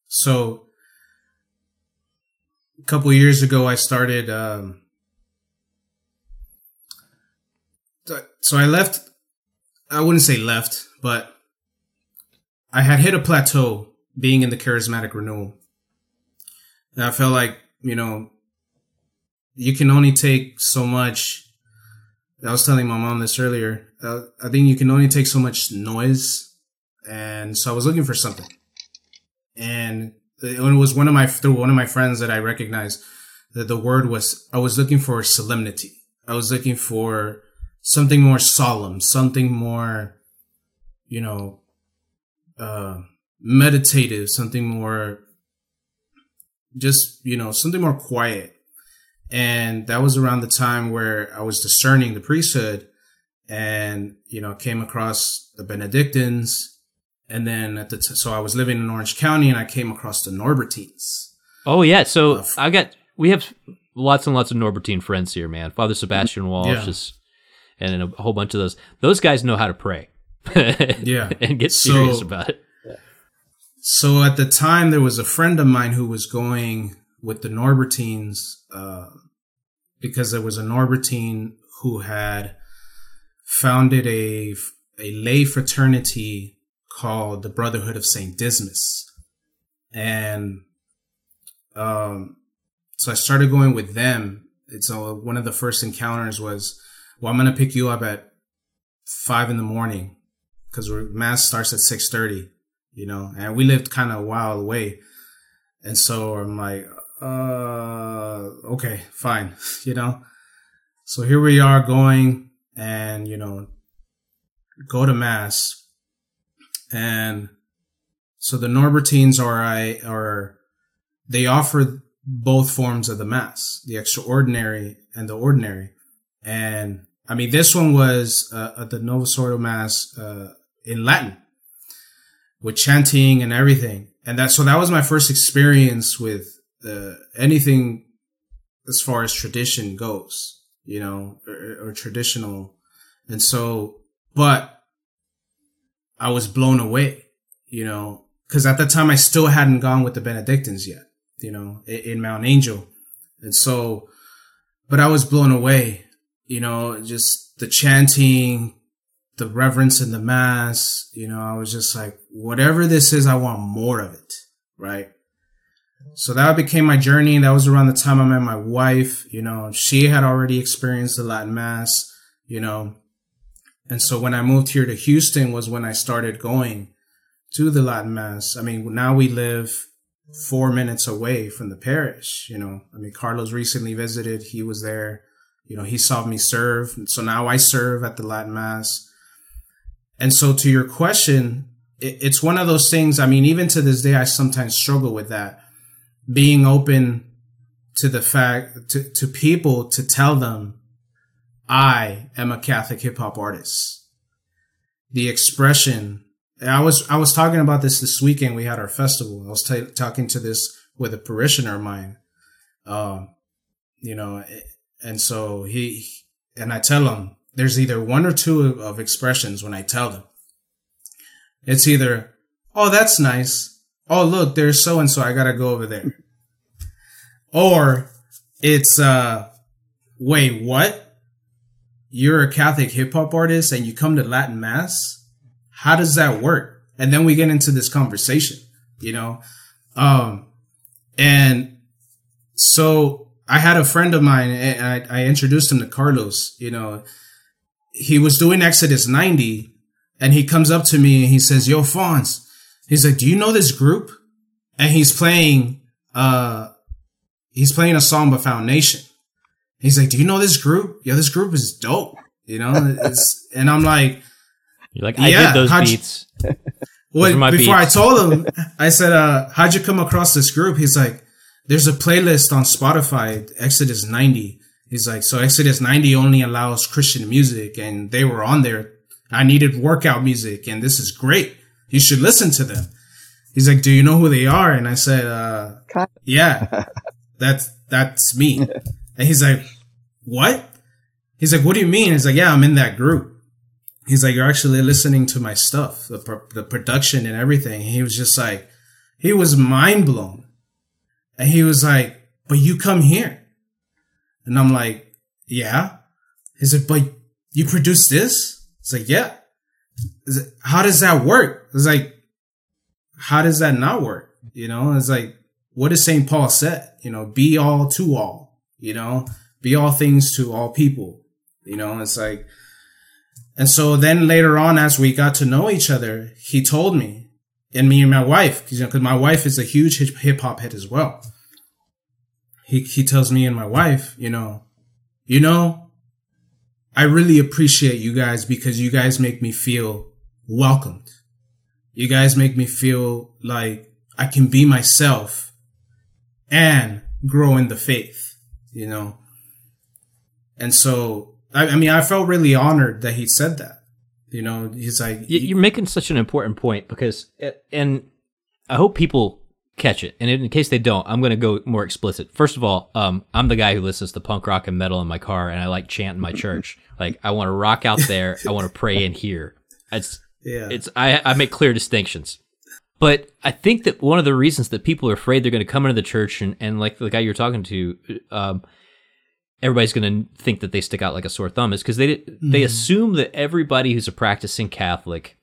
so a couple years ago, I started. Um, so I left. I wouldn't say left, but I had hit a plateau being in the charismatic renewal. And I felt like you know you can only take so much. I was telling my mom this earlier. Uh, I think you can only take so much noise, and so I was looking for something, and it was one of my through one of my friends that I recognized that the word was I was looking for solemnity. I was looking for something more solemn, something more, you know, uh, meditative, something more, just you know, something more quiet. And that was around the time where I was discerning the priesthood, and you know, came across the Benedictines and then at the t- so I was living in Orange County and I came across the Norbertines. Oh yeah, so uh, I got we have lots and lots of Norbertine friends here, man. Father Sebastian Walsh yeah. is, and a whole bunch of those. Those guys know how to pray. yeah, and get serious so, about it. So at the time, there was a friend of mine who was going with the Norbertines uh, because there was a Norbertine who had founded a a lay fraternity called the Brotherhood of Saint Dismas, and um, so I started going with them. It's so one of the first encounters was, well, I'm gonna pick you up at five in the morning because mass starts at six thirty, you know, and we lived kind of a while away, and so I'm like, uh, okay, fine, you know. So here we are going, and you know, go to mass and so the Norbertines are I are they offer both forms of the mass, the extraordinary and the ordinary. And I mean, this one was uh, the Novus Ordo Mass uh, in Latin with chanting and everything. And that, so that was my first experience with uh, anything as far as tradition goes, you know, or, or traditional. And so, but I was blown away, you know, because at the time I still hadn't gone with the Benedictines yet, you know, in, in Mount Angel. And so, but I was blown away, you know, just the chanting, the reverence in the mass, you know, I was just like, whatever this is, I want more of it, right? So that became my journey. That was around the time I met my wife. You know, she had already experienced the Latin Mass, you know, and so when I moved here to Houston was when I started going to the Latin Mass. I mean, now we live four minutes away from the parish. You know, I mean, Carlos recently visited. He was there. You know, he saw me serve. So now I serve at the Latin Mass. And so to your question, it, it's one of those things. I mean, even to this day, I sometimes struggle with that. Being open to the fact, to, to people to tell them I am a Catholic hip hop artist. The expression, I was, I was talking about this this weekend. We had our festival. I was t- talking to this with a parishioner of mine. Um, you know, and so he, and I tell him there's either one or two of, of expressions when I tell them. It's either, oh, that's nice. Oh, look, there's so and so. I gotta go over there. Or it's, uh, wait, what? you're a Catholic hip hop artist and you come to Latin mass. How does that work? And then we get into this conversation, you know? Um, and so I had a friend of mine and I, I introduced him to Carlos, you know, he was doing Exodus 90 and he comes up to me and he says, Yo, Fonz, he's like, do you know this group? And he's playing, uh, he's playing a song by FoundNation. He's like, "Do you know this group? Yeah, this group is dope." You know, it's and I'm like, "You're like, I yeah, did those beats." Well, before beats. I told him, I said, uh, "How'd you come across this group?" He's like, there's a playlist on Spotify, Exodus 90. He's like, so Exodus 90 only allows Christian music and they were on there. I needed workout music and this is great. You should listen to them. He's like, do you know who they are? And I said, uh, yeah, that's, that's me. and he's like, what? He's like, what do you mean? He's like, yeah, I'm in that group. He's like, you're actually listening to my stuff, the, pro- the production and everything. And he was just like, he was mind blown. And he was like, but you come here. And I'm like, yeah. He's like, but you produce this? It's like, yeah. How does that work? It's like, how does that not work? You know, it's like, what does St. Paul said? You know, be all to all, you know, be all things to all people. You know, it's like, and so then later on, as we got to know each other, he told me, and me and my wife, because you know, my wife is a huge hip hop head as well. He he tells me and my wife, you know, you know, I really appreciate you guys because you guys make me feel welcomed. You guys make me feel like I can be myself and grow in the faith, you know. And so I, I mean, I felt really honored that he said that. You know, he's like, you're making such an important point because, and I hope people catch it. And in case they don't, I'm going to go more explicit. First of all, um, I'm the guy who listens to punk rock and metal in my car, and I like chant in my church. Like, I want to rock out there. I want to pray in here. It's, yeah. it's, I, I make clear distinctions. But I think that one of the reasons that people are afraid they're going to come into the church and, and like the guy you're talking to, um, everybody's going to think that they stick out like a sore thumb is because they mm-hmm. they assume that everybody who's a practicing Catholic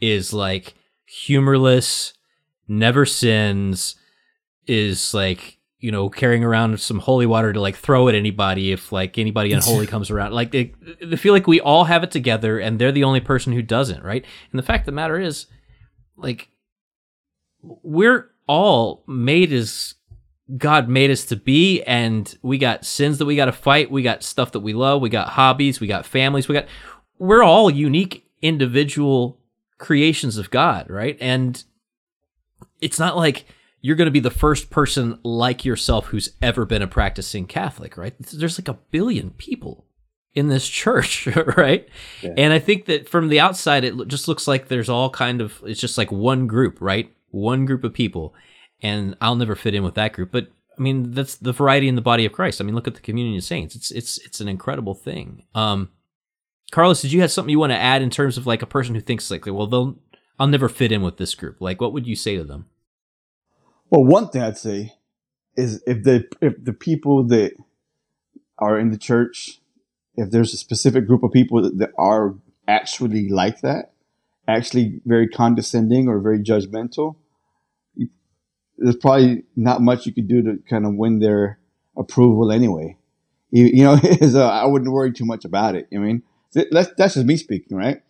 is like humorless, never sins, is like you know carrying around some holy water to like throw at anybody if like anybody unholy comes around. Like they they feel like we all have it together and they're the only person who doesn't, right? And the fact of the matter is, like we're all made as God made us to be, and we got sins that we got to fight. We got stuff that we love. We got hobbies. We got families. We got. We're all unique individual creations of God, right? And it's not like you're going to be the first person like yourself who's ever been a practicing Catholic, right? There's like a billion people in this church, right? Yeah. And I think that from the outside, it just looks like there's all kind of, it's just like one group, right? One group of people and I'll never fit in with that group. But I mean, that's the variety in the body of Christ. I mean, look at the communion of saints. It's it's it's an incredible thing. Um, Carlos, did you have something you want to add in terms of like a person who thinks like, well, they'll I'll never fit in with this group. Like, what would you say to them? Well, one thing I'd say is if the if the people that are in the church, if there's a specific group of people that, that are actually like that, actually very condescending or very judgmental, there's probably not much you could do to kind of win their approval anyway. You, you know, so I wouldn't worry too much about it. I mean, that's, that's just me speaking, right?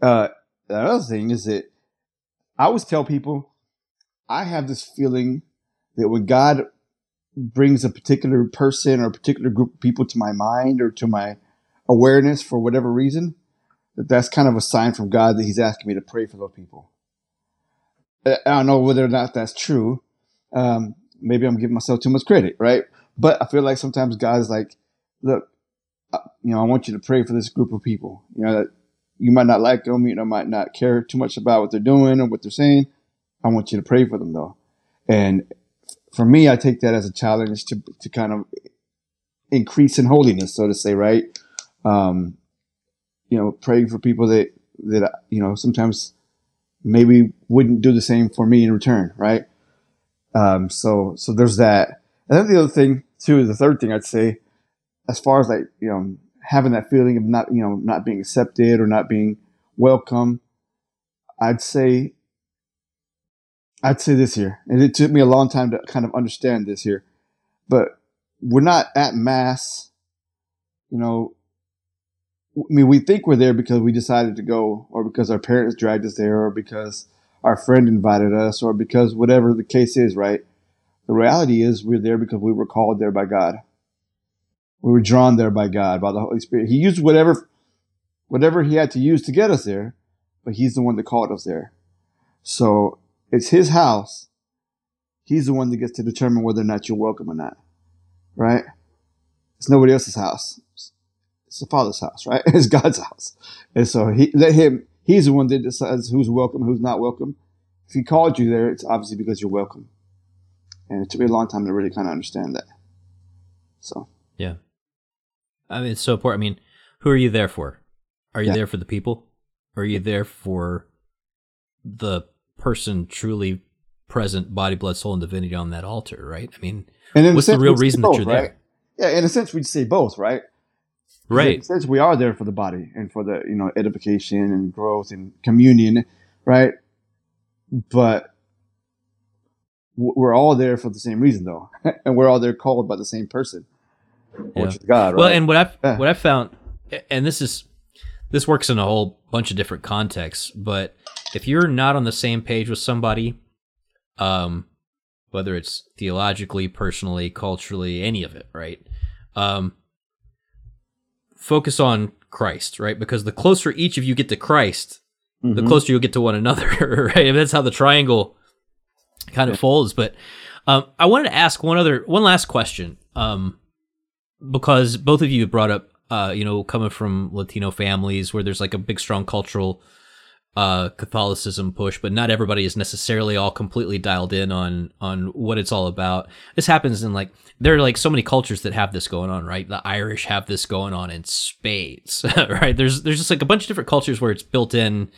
Uh, the other thing is that I always tell people I have this feeling that when God brings a particular person or a particular group of people to my mind or to my awareness for whatever reason, that that's kind of a sign from God that He's asking me to pray for those people. I don't know whether or not that's true. Um, maybe I'm giving myself too much credit, right? But I feel like sometimes God's like, look, uh, you know, I want you to pray for this group of people. You know, that you might not like them, you know, might not care too much about what they're doing or what they're saying. I want you to pray for them though. And for me, I take that as a challenge to, to kind of increase in holiness, so to say, right? Um, you know, praying for people that, that, you know, sometimes maybe wouldn't do the same for me in return, right? Um, so, so there's that. And then the other thing too, the third thing I'd say, as far as like, you know, having that feeling of not, you know, not being accepted or not being welcome, I'd say, I'd say this here, and it took me a long time to kind of understand this here, but we're not at mass, you know, I mean, we think we're there because we decided to go, or because our parents dragged us there, or because our friend invited us, or because whatever the case is, right? The reality is we're there because we were called there by God. We were drawn there by God, by the Holy Spirit. He used whatever, whatever he had to use to get us there, but he's the one that called us there. So it's his house. he's the one that gets to determine whether or not you're welcome or not. Right? It's nobody else's house. It's the Father's house, right? It's God's house. And so he let him he's the one that decides who's welcome, who's not welcome. If he called you there, it's obviously because you're welcome. And it took me a long time to really kind of understand that. So Yeah. I mean, it's so important. I mean, who are you there for? Are you Yeah. there for the people? Or are you there for the person truly present, body, blood, soul, and divinity on that altar, right? I mean, and What's the real reason that you're there? right? Yeah, in a sense we'd say both, right? In right. a sense, we are there for the body and for the you know edification and growth and communion, right? But we're all there for the same reason, though, and we're all there called by the same person. Which is God, right? Well, and what I've Yeah. what I've found, and this is this works in a whole bunch of different contexts, but if you're not on the same page with somebody, um, whether it's theologically, personally, culturally, any of it, right? Um, focus on Christ, right? Because the closer each of you get to Christ, the Mhm. closer you'll get to one another, right? And that's how the triangle kind of folds. But um, I wanted to ask one other, one last question, um, because both of you brought up, uh, you know, coming from Latino families where there's like a big, strong cultural uh, Catholicism push, but not everybody is necessarily all completely dialed in on on what it's all about. This happens in like there are like so many cultures that have this going on, right? The Irish have this going on in spades, right? There's there's just like a bunch of different cultures where it's built in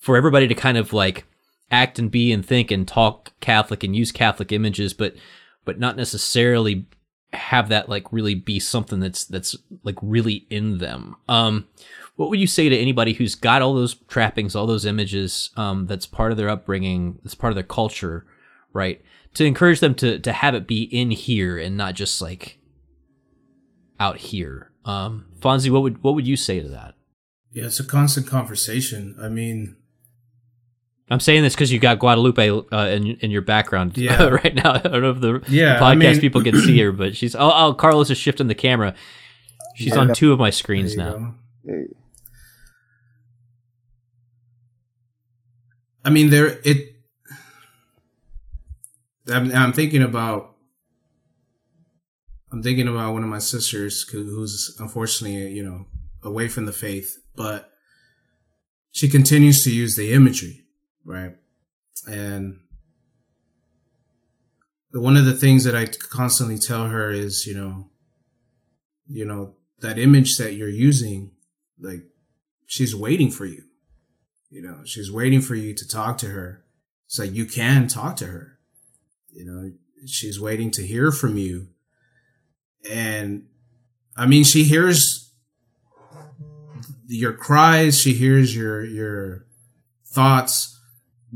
for everybody to kind of like act and be and think and talk Catholic and use Catholic images, but but not necessarily have that like really be something that's that's like really in them. Um, what would you say to anybody who's got all those trappings, all those images, um, that's part of their upbringing, that's part of their culture, right? To encourage them to to have it be in here and not just like out here. Um, Fonzie, what would what would you say to that? Yeah, it's a constant conversation. I mean, I'm saying this because you got Guadalupe uh, in in your background Yeah. right now. I don't know if the, Yeah, the podcast I mean- people can see her, but she's oh, oh Carlos is shifting the camera. She's on two of my screens now. Hey, I mean, there it. I'm, I'm thinking about. I'm thinking about one of my sisters who's unfortunately, you know, away from the faith, but she continues to use the imagery, right? And one of the things that I constantly tell her is, you know, you know, that image that you're using, like, she's waiting for you. You know, she's waiting for you to talk to her so you can talk to her. You know, she's waiting to hear from you. And I mean, she hears your cries, she hears your, your thoughts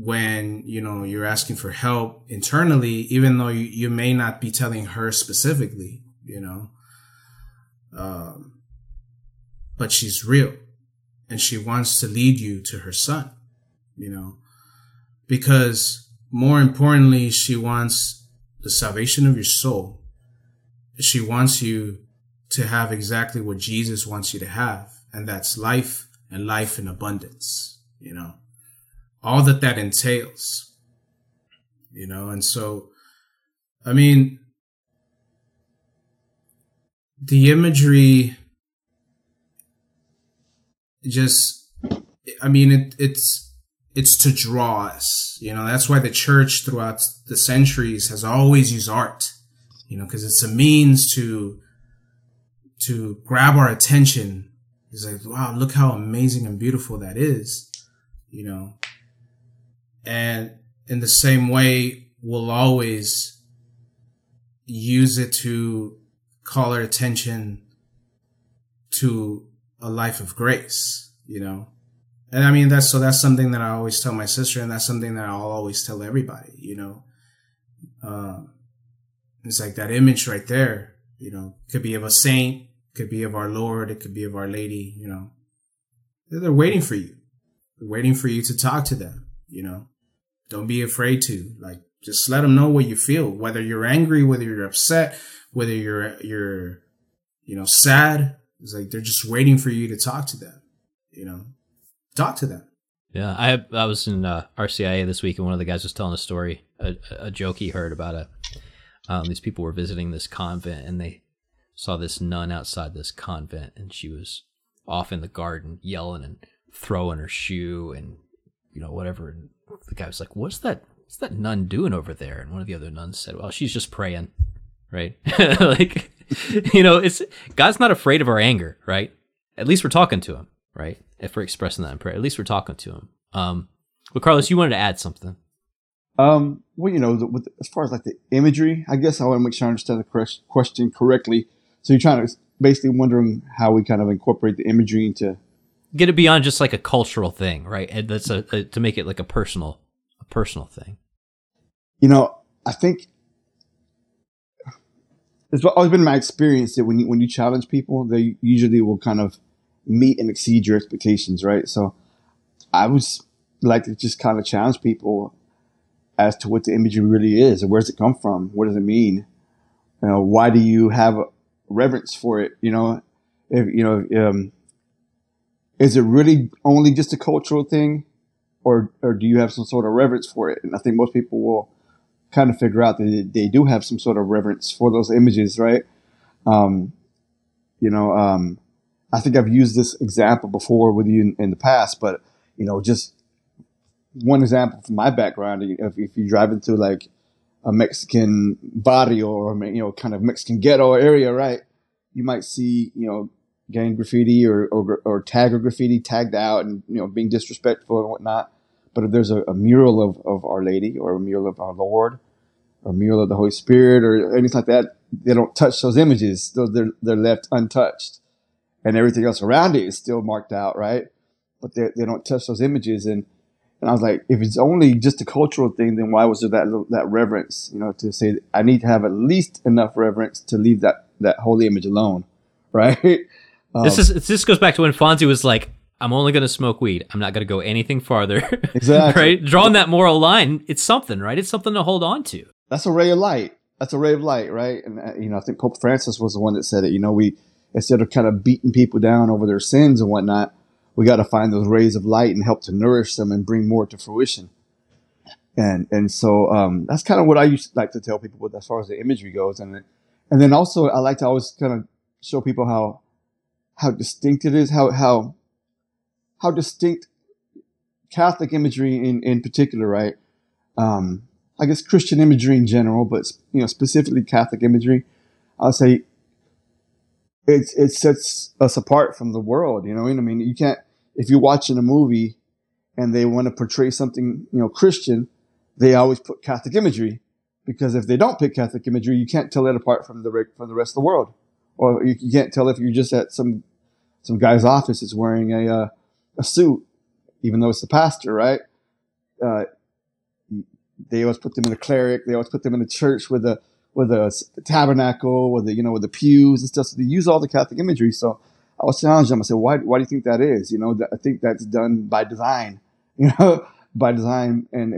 when, you know, you're asking for help internally, even though you, you may not be telling her specifically, you know. Um, but she's real and she wants to lead you to her son, you know, because more importantly, she wants the salvation of your soul. She wants you to have exactly what Jesus wants you to have, and that's life and life in abundance, you know, all that that entails, you know, and so, I mean, the imagery just i mean it, it's it's to draw us you know? That's why the church throughout the centuries has always used art you know? Because it's a means to to grab our attention. It's like wow look how amazing and beautiful that is you know and in the same way we'll always use it to call our attention to a life of grace, you know? And I mean, that's, so that's something that I always tell my sister and that's something that I'll always tell everybody, you know? Um, it's like that image right there, you know, could be of a saint, could be of our Lord, it could be of our Lady, you know? They're waiting for you. They're waiting for you to talk to them, you know? Don't be afraid to, like, just let them know what you feel, whether you're angry, whether you're upset, whether you're, you're, you know, sad, it's like they're just waiting for you to talk to them, you know, talk to them. Yeah, I I was in uh, RCIA this week, and one of the guys was telling a story, a, a joke he heard about a um, these people were visiting this convent, and they saw this nun outside this convent, and she was off in the garden yelling and throwing her shoe and you know whatever. And the guy was like, "What's that? What's that nun doing over there?" And one of the other nuns said, "Well, she's just praying." Right? like, you know, it's God's not afraid of our anger, right? At least we're talking to him, right? If we're expressing that in prayer, at least we're talking to him. Um, but Carlos, you wanted to add something. Um, well, you know, the, with, as far as like the imagery, I guess I want to make sure I understand the question correctly. So you're trying to basically wondering how we kind of incorporate the imagery into get it beyond just like a cultural thing, right? And that's a, a to make it like a personal, a personal thing. You know, I think it's always been my experience that when you when you challenge people, they usually will kind of meet and exceed your expectations, right? So I was like to just kind of challenge people as to what the imagery really is and where does it come from? What does it mean? You know, why do you have reverence for it? You know, if you know, um, is it really only just a cultural thing, or or do you have some sort of reverence for it? And I think most people will kind of figure out that they do have some sort of reverence for those images, right? Um, you know, um, I think I've used this example before with you in, in, the past, but you know, just one example from my background. If, if you drive into like a Mexican barrio or you know, kind of Mexican ghetto area, right? You might see, you know, gang graffiti or, or, or tagger graffiti tagged out and you know being disrespectful and whatnot. But if there's a, a, mural of, of Our Lady or a mural of our Lord or a mural of the Holy Spirit or anything like that, they don't touch those images. They're they're left untouched, and everything else around it is still marked out, right? But they they don't touch those images, and and I was like, if it's only just a cultural thing, then why was there that that reverence? You know, to say I need to have at least enough reverence to leave that that holy image alone, right? Um, this is this goes back to when Fonzie was like, "I'm only going to smoke weed. I'm not going to go anything farther." Exactly. right? Drawing that moral line, it's something, right? It's something to hold on to. That's a ray of light. That's a ray of light, right? And uh, you know, I think Pope Francis was the one that said it. You know, we instead of kind of beating people down over their sins and whatnot, we got to find those rays of light and help to nourish them and bring more to fruition. And and so um, that's kind of what I used to like to tell people with as far as the imagery goes, and and then also I like to always kind of show people how how distinct it is, how how how distinct Catholic imagery in in particular, right? Um, I guess Christian imagery in general, but you know specifically Catholic imagery, I'll say it it sets us apart from the world. You know, what I mean, you can't if you're watching a movie and they want to portray something you know Christian, they always put Catholic imagery because if they don't pick Catholic imagery, you can't tell it apart from the from the rest of the world or you, you can't tell if you're just at some some guy's office is wearing a uh, a suit, even though it's the pastor, right? Uh, they always put them in the cleric. They always put them in the church with a with a tabernacle, with the you know with the pews and stuff. So they use all the Catholic imagery. So I was challenging them. I said, "Why? Why do you think that is? You know, I think that's done by design. You know, by design. And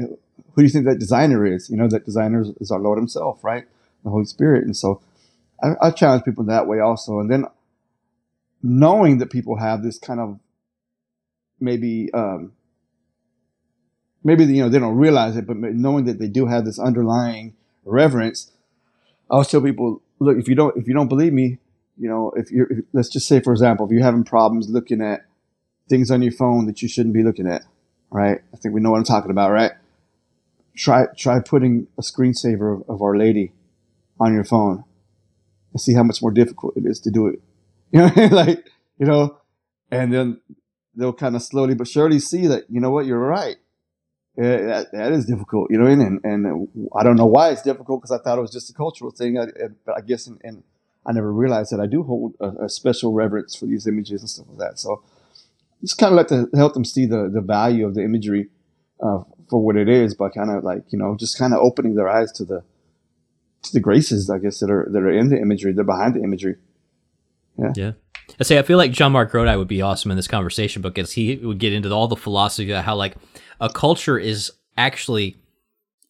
who do you think that designer is? You know, that designer is our Lord Himself, right? The Holy Spirit. And so I, I challenge people that way also. And then knowing that people have this kind of maybe um, maybe you know they don't realize it, but knowing that they do have this underlying reverence, I always tell people, look, if you don't if you don't believe me, you know, if you're if, let's just say for example, if you're having problems looking at things on your phone that you shouldn't be looking at, right? I think we know what I'm talking about, right? Try try putting a screensaver of, of Our Lady on your phone and see how much more difficult it is to do it. You know, like, you know, and then they'll kind of slowly but surely see that, you know what, you're right. Yeah, that, that is difficult, you know, and, and I don't know why it's difficult because I thought it was just a cultural thing. I, but I guess, and, and I never realized that I do hold a, a, special reverence for these images and stuff like that. So just kind of like to help them see the, the value of the imagery uh, for what it is by kind of like, you know, just kind of opening their eyes to the, to the graces, I guess, that are that are in the imagery, they're behind the imagery. Yeah. Yeah. I say I feel like JonMarc Grodi would be awesome in this conversation because he would get into all the philosophy of how like a culture is actually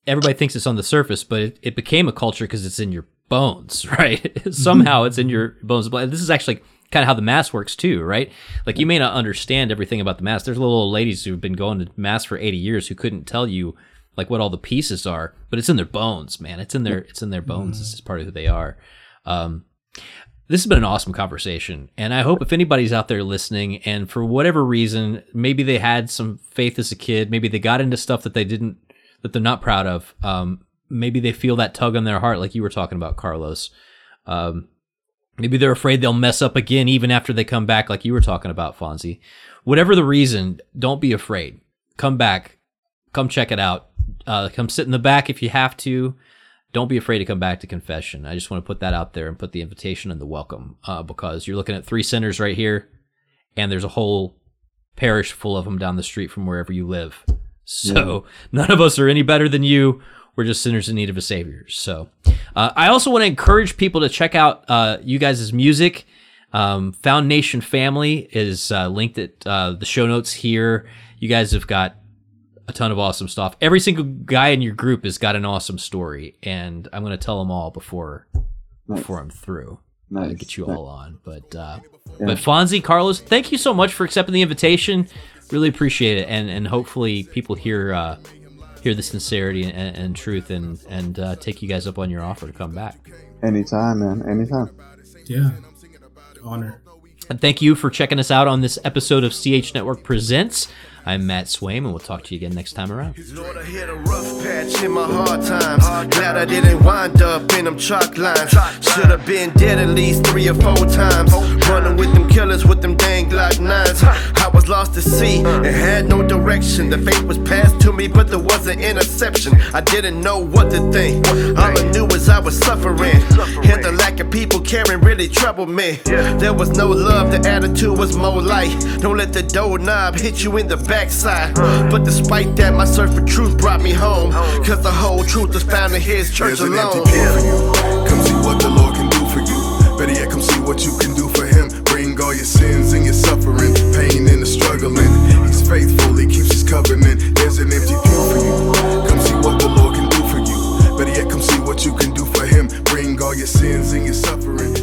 everybody thinks it's on the surface, but it, it became a culture because it's in your bones, right? Somehow it's in your bones. This is actually kind of how the mass works too, right? Like you may not understand everything about the mass. There's little old ladies who've been going to mass for 80 years who couldn't tell you like what all the pieces are, but it's in their bones, man. It's in their it's in their bones. This is part of who they are. Um, this has been an awesome conversation, and I hope if anybody's out there listening, and for whatever reason, maybe they had some faith as a kid, maybe they got into stuff that they didn't that they're not proud of. Um, maybe they feel that tug on their heart, like you were talking about, Carlos. Um, maybe they're afraid they'll mess up again even after they come back, like you were talking about, Fonzie. Whatever the reason, don't be afraid. Come back, come check it out. Uh, come sit in the back if you have to. Don't be afraid to come back to confession. I just want to put that out there and put the invitation and the welcome uh, because you're looking at three sinners right here, and there's a whole parish full of them down the street from wherever you live. So none of us are any better than you. We're just sinners in need of a savior. So uh, I also want to encourage people to check out uh, you guys' music. Um, FoundNation Family is uh, linked at uh, the show notes here. You guys have got a ton of awesome stuff. Every single guy in your group has got an awesome story, and I'm going to tell them all before before I'm through. I'm going to Nice. get you all on, but uh, but Fonzie, Carlos, thank you so much for accepting the invitation. Really appreciate it, and and hopefully people hear uh, hear the sincerity and, and truth, and and uh, take you guys up on your offer to come back. Anytime, man. Anytime. Yeah. Honor. And thank you for checking us out on this episode of CH Network Presents. I'm Matt Swaim, and we'll talk to you again next time around. Lord, I hit a rough patch in my hard times. Glad I didn't wind up in them chalk lines. Should have been dead at least three or four times. Running with them killers with them dang Glock nines. I was lost at sea and had no direction. The fate was passed to me, but there was an interception. I didn't know what to think. All I knew was I was suffering. And the lack of people caring really troubled me. There was no love, the attitude was more light. Don't let the doorknob hit you in the backside. But despite that, my search for truth brought me home. Cause the whole truth is found in his church There's an empty alone. pew for you. Come see what the Lord can do for you. Better yet, come see what you can do for Him. Bring all your sins and your suffering, pain and the struggling. He's faithful, He keeps His covenant. There's an empty pew for you. Come see what the Lord can do for you. Better yet, come see what you can do for Him. Bring all your sins and your suffering,